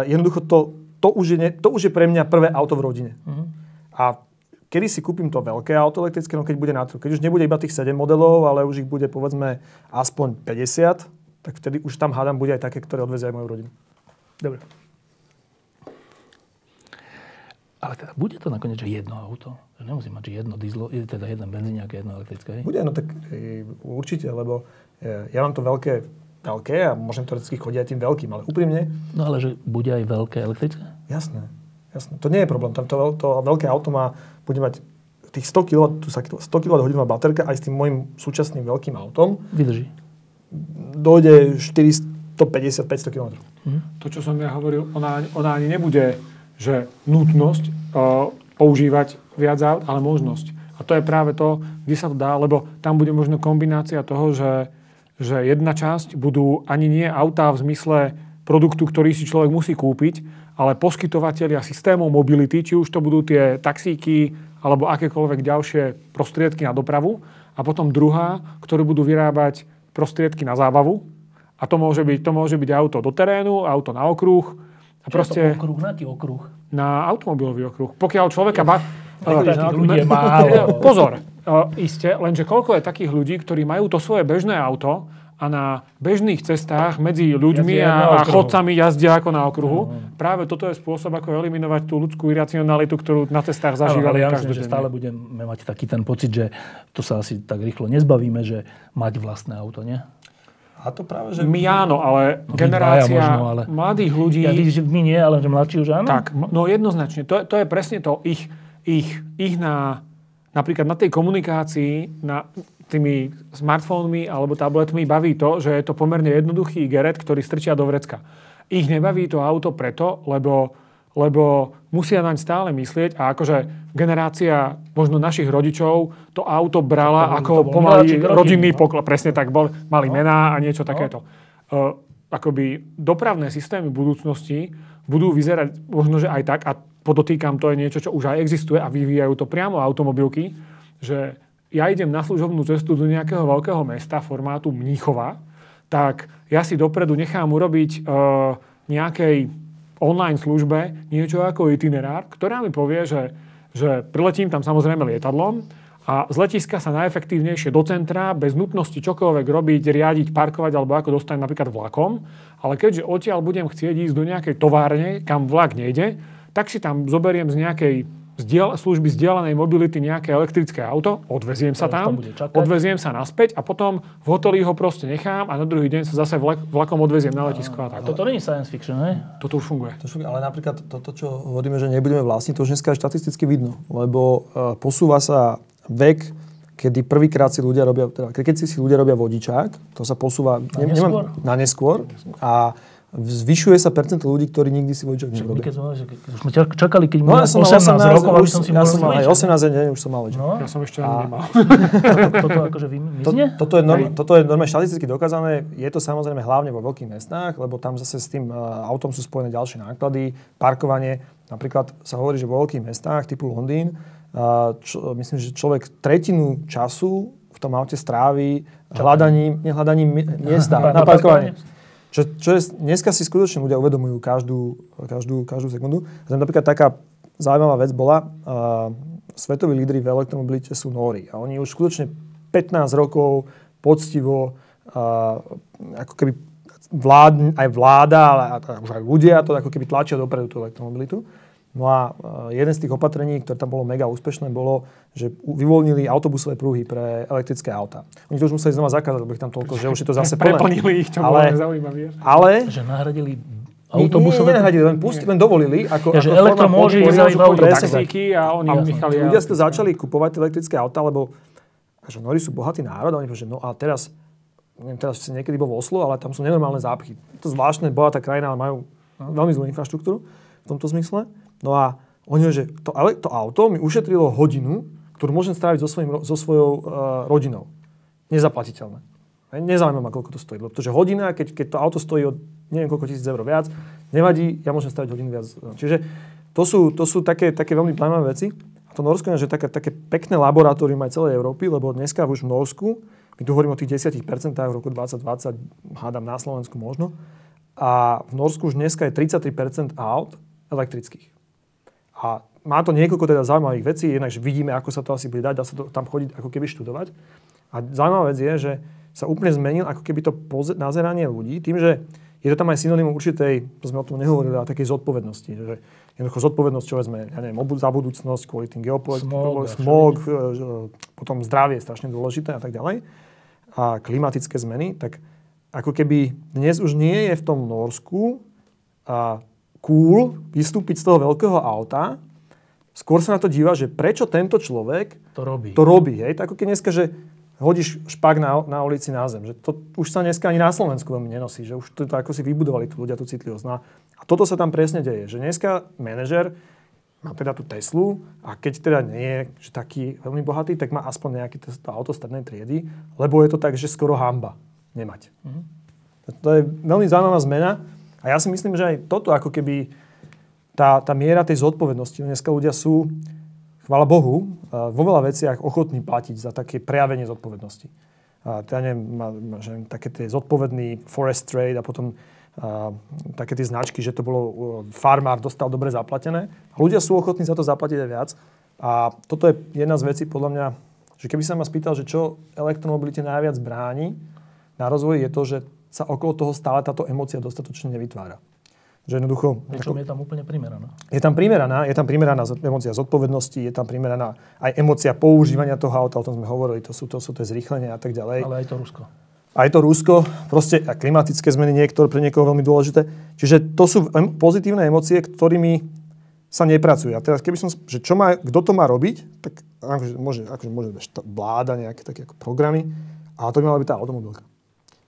jednoducho to, to, už je, ne, to už je pre mňa prvé auto v rodine. Mhm. A kedy si kúpim to veľké auto elektrické, no keď bude na trhu. Keď už nebude iba tých 7 modelov, ale už ich bude povedzme aspoň 50, tak vtedy už tam hádam bude aj také, ktoré odvezia aj moju rodinu. Dobre. Ale teda bude to nakoniec, že jedno auto? Nemusí mať, že jedno dieslo, je teda jeden benzíniak a jedno elektrické. Bude, no tak e, určite, lebo e, ja mám to veľké, veľké a môžem teoreticky chodiť aj tým veľkým, ale úprimne, No ale že bude aj veľké elektrické? jasné, jasné. To nie je problém. Tam to, to veľké auto má, bude mať tých 100 kW, tu sa 100 kWh baterka aj s tým môjim súčasným veľkým autom Vydrží. dojde 450-500 km. To, čo som ja hovoril, ona, ona ani nebude, že nutnosť uh, používať viac aut, ale možnosť. A to je práve to, kde sa to dá, lebo tam bude možno kombinácia toho, že, že jedna časť budú ani nie autá v zmysle produktu, ktorý si človek musí kúpiť, ale poskytovateľia systémov mobility, či už to budú tie taxíky alebo akékoľvek ďalšie prostriedky na dopravu. A potom druhá, ktoré budú vyrábať prostriedky na zábavu. A to môže byť, to môže byť auto do terénu, auto na okruh. A proste Čo je to okruh, na aký okruh? na automobilový okruh. Pokiaľ človeka... Ba- takých ľudí je málo. Pozor, iste, lenže koľko je takých ľudí, ktorí majú to svoje bežné auto a na bežných cestách medzi ľuďmi a, a chodcami jazdia ako na okruhu. Práve toto je spôsob, ako eliminovať tú ľudskú iracionalitu, ktorú na cestách zažívame ja myslím, každodenne. že stále budeme mať taký ten pocit, že to sa asi tak rýchlo nezbavíme, že mať vlastné auto, nie? A to práve, že... My áno, ale No, generácia možno, ale- mladých ľudí... Ja vidím, že my nie, ale že mladší už áno? Tak, no jednoznačne. To, je- to je presne to. Ich, ich, ich na, napríklad na tej komunikácii, na tými smartfónmi alebo tabletmi baví to, že je to pomerne jednoduchý geret, ktorý strčia do vrecka. Ich nebaví to auto preto, lebo, lebo musia naň stále myslieť a akože generácia možno našich rodičov to auto brala To ako to rodiny, rodinný no. poklad. Presne tak, bol, mali mená a niečo takéto. Uh, akoby dopravné systémy budúcnosti budú vyzerať možno, že aj tak, a podotýkam, to je niečo, čo už aj existuje a vyvíjajú to priamo automobilky, že ja idem na služobnú cestu do nejakého veľkého mesta formátu Mníchova, tak ja si dopredu nechám urobiť uh, nejakej online službe niečo ako itinerár, ktorá mi povie, že, že priletím tam samozrejme lietadlom a z letiska sa najefektívnejšie do centra, bez nutnosti čokoľvek robiť, riadiť, parkovať alebo ako dostanem napríklad vlakom. Ale keďže odtiaľ budem chcieť ísť do nejakej továrne, kam vlak nejde, tak si tam zoberiem z nejakej zdiel, služby zdieľanej mobility nejaké elektrické auto, odveziem sa tam, odveziem sa naspäť a potom v hoteli ho proste nechám a na druhý deň sa zase vlak, vlakom odveziem na letisko a tak. A toto nie je science fiction, hej? Toto už funguje. To ale napríklad toto, čo hovoríme, že nebudeme vlastniť, to už dneska je štatisticky vidno, lebo uh, posúva sa vek, kedy prvýkrát si ľudia robia, teda keď si si ľudia robia vodičák, to sa posúva Na neskôr? na neskôr a zvyšuje sa percento ľudí, ktorí nikdy si vodičák nerobia. keď sme, už sme čakali, keď No ja som mal 18, 18, rokov, už, som si ja som mal aj vodičák. 18 deň, už som mal vodičák. No, Ja som ešte ani nemal. toto akože vy, To, toto, je norm, toto je normálne štatisticky dokázané. Je to samozrejme hlavne vo veľkých mestách, lebo tam zase s tým uh, autom sú spojené ďalšie náklady, parkovanie. Napríklad sa hovorí, že vo veľkých mestách typu Londýn, uh, čo, myslím, že človek tretinu času v tom aute strávi hľadaním, nehľadaním mi- miesta Na na parkovanie. parkovanie. Čo, čo je, dneska si skutočne ľudia uvedomujú každú, každú, každú sekundu. Zem napríklad taká zaujímavá vec bola, uh, svetoví lídry v elektromobilite sú Nóri a oni už skutočne 15 rokov poctivo uh, ako keby vlád, aj vláda, ale a- a už aj ľudia to ako keby tlačia dopredu tú elektromobilitu. No a e, jeden z tých opatrení, ktoré tam bolo mega úspešné, bolo, že vyvoľnili autobusové pruhy pre elektrické auta. Oni to už museli znova zakázať, lebo ich tam toľko, že už je to zase plné. Preplnili ich, čo ale, bolo zaujímavé. Ale... Že nahradili autobusové... Nie, nie, nahradili, len, pustili, len dovolili. Ako, ja, že elektro môže ísť taxíky a oni nechali... Ľudia ste začali kupovať elektrické auta, lebo že Nori sú bohatý národ a oni povedali, že no a teraz, neviem, teraz si niekedy bol v Oslo, ale tam sú nenormálne zápchy. To zvláštne, bohatá krajina, ale majú veľmi zlú infraštruktúru v tomto zmysle. No a oni že to, to auto mi ušetrilo hodinu, ktorú môžem stráviť so, svojim, so svojou uh, rodinou. Nezaplatiteľné. Nezaujíma ma, koľko to stojí. Pretože hodina, keď, keď to auto stojí od neviem koľko tisíc eur viac, nevadí, ja môžem stráviť hodinu viac. Čiže to sú, to sú také, také veľmi zaujímavé veci. A to Norsko je že také, také pekné laboratórium aj celej Európy, lebo dneska už v Norsku, my tu hovoríme o tých 10% v roku 2020, hádam na Slovensku možno, a v Norsku už dneska je 33% aut elektrických. A má to niekoľko teda zaujímavých vecí, jednak, že vidíme, ako sa to asi bude dať, dá sa to tam chodiť ako keby študovať. A zaujímavá vec je, že sa úplne zmenil ako keby to poze- nazeranie ľudí tým, že je to tam aj synonymum určitej, to sme o tom nehovorili, ale takej zodpovednosti. Že jednoducho zodpovednosť, čo vezme, ja neviem, za budúcnosť, kvôli tým geopolitickým, smog, smog e, potom zdravie je strašne dôležité a tak ďalej. A klimatické zmeny, tak ako keby dnes už nie je v tom Norsku a cool vystúpiť z toho veľkého auta, skôr sa na to díva, že prečo tento človek to robí. To robí hej? Tak ako keď dneska, že hodíš špak na, na ulici na zem. Že to už sa dneska ani na Slovensku veľmi nenosí. Že už to, to ako si vybudovali tu ľudia tú citlivosť. No a toto sa tam presne deje. Že dneska manažer má teda tú Teslu a keď teda nie je že taký veľmi bohatý, tak má aspoň nejaký to, to auto strednej triedy, lebo je to tak, že skoro hamba nemať. Mm-hmm. To je veľmi zaujímavá zmena a ja si myslím, že aj toto ako keby tá, tá miera tej zodpovednosti. Dneska ľudia sú, chvála Bohu, vo veľa veciach ochotní platiť za také prejavenie zodpovednosti. A teda neviem, že také tie zodpovedný forest trade a potom a, také tie značky, že to bolo farmár dostal dobre zaplatené. A ľudia sú ochotní za to zaplatiť aj viac. A toto je jedna z vecí, podľa mňa, že keby sa ma spýtal, že čo elektromobilite najviac bráni, na rozvoji je to, že sa okolo toho stále táto emócia dostatočne nevytvára. Že jednoducho... Pričom je tam úplne primeraná. Je tam primeraná, je tam primeraná emócia zodpovednosti, je tam primeraná aj emócia používania toho auta, o tom sme hovorili, to sú to, sú to zrýchlenie a tak ďalej. Ale aj to Rusko. Aj to Rusko, proste a klimatické zmeny niektoré pre niekoho veľmi dôležité. Čiže to sú pozitívne emócie, ktorými sa nepracuje. A teraz keby som, že čo má, kto to má robiť, tak akože môže, akože môže vláda, nejaké také ako programy, ale to by mala byť tá automobilka.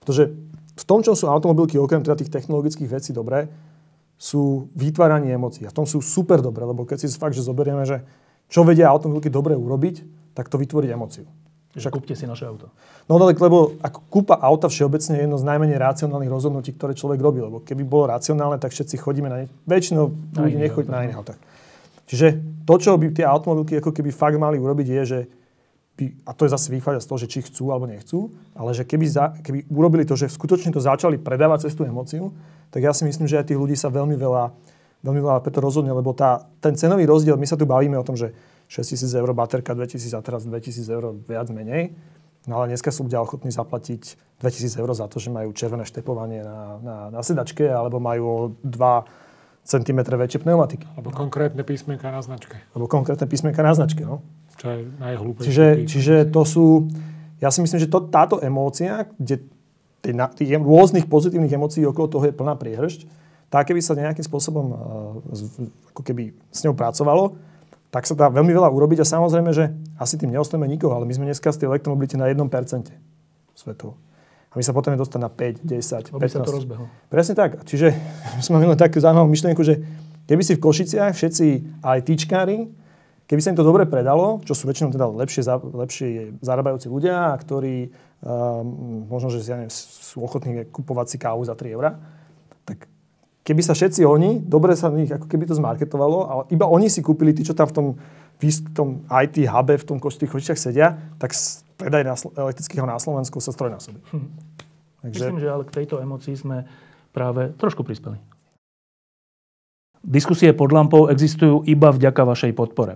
Pretože v tom, čo sú automobilky, okrem teda tých technologických vecí dobré, sú vytváranie emócií. A v tom sú super dobré, lebo keď si fakt, že zoberieme, že čo vedia automobilky dobre urobiť, tak to vytvoriť emóciu. Že kúpte si naše auto. No tak, lebo ako kúpa auta všeobecne je jedno z najmenej racionálnych rozhodnutí, ktoré človek robí. Lebo keby bolo racionálne, tak všetci chodíme na ne... Väčšinou ľudí nechodí na iných autách. Čiže to, čo by tie automobilky ako keby fakt mali urobiť, je, že a to je zase vychádza z toho, že či chcú alebo nechcú, ale že keby, za, keby urobili to, že skutočne to začali predávať cez tú emóciu, tak ja si myslím, že aj tých ľudí sa veľmi veľa, veľmi veľa preto rozhodne, lebo tá, ten cenový rozdiel, my sa tu bavíme o tom, že 6 tisíc eur baterka, 2000 a teraz 2000 eur viac menej, no ale dneska sú ľudia ochotní zaplatiť 2000 eur za to, že majú červené štepovanie na, na, na sedačke alebo majú 2 cm väčšie pneumatiky. Alebo konkrétne písmenka na značke. Alebo konkrétne písmenka na značke, no. Čo je najhlúpejšie. Čiže, čiže to sú, ja si myslím, že to, táto emócia, kde tých, tých rôznych pozitívnych emócií okolo toho je plná priehršť, tak keby sa nejakým spôsobom uh, ako keby s ňou pracovalo, tak sa dá veľmi veľa urobiť a samozrejme, že asi tým neostojíme nikoho, ale my sme dneska z tej elektromobility na 1% svetovo. A my sa potom dostať na 5, 10, 15. sa to rozbehlo. Presne tak. Čiže sme mali takú zaujímavú myšlienku, že keby si v Košiciach všetci aj týčkári Keby sa im to dobre predalo, čo sú väčšinou teda lepšie, lepšie zarábajúci ľudia, ktorí um, možno, že ja neviem, sú ochotní kupovať si kávu za 3 eurá, tak keby sa všetci oni, dobre sa nich ako keby to zmarketovalo, ale iba oni si kúpili, tí, čo tam v tom, v tom IT hube, v tom tých kočiach sedia, tak predaj na, elektrického na Slovensku sa strojnásobí. Hm. Takže... Myslím, že ale k tejto emocii sme práve trošku prispeli. Diskusie pod lampou existujú iba vďaka vašej podpore.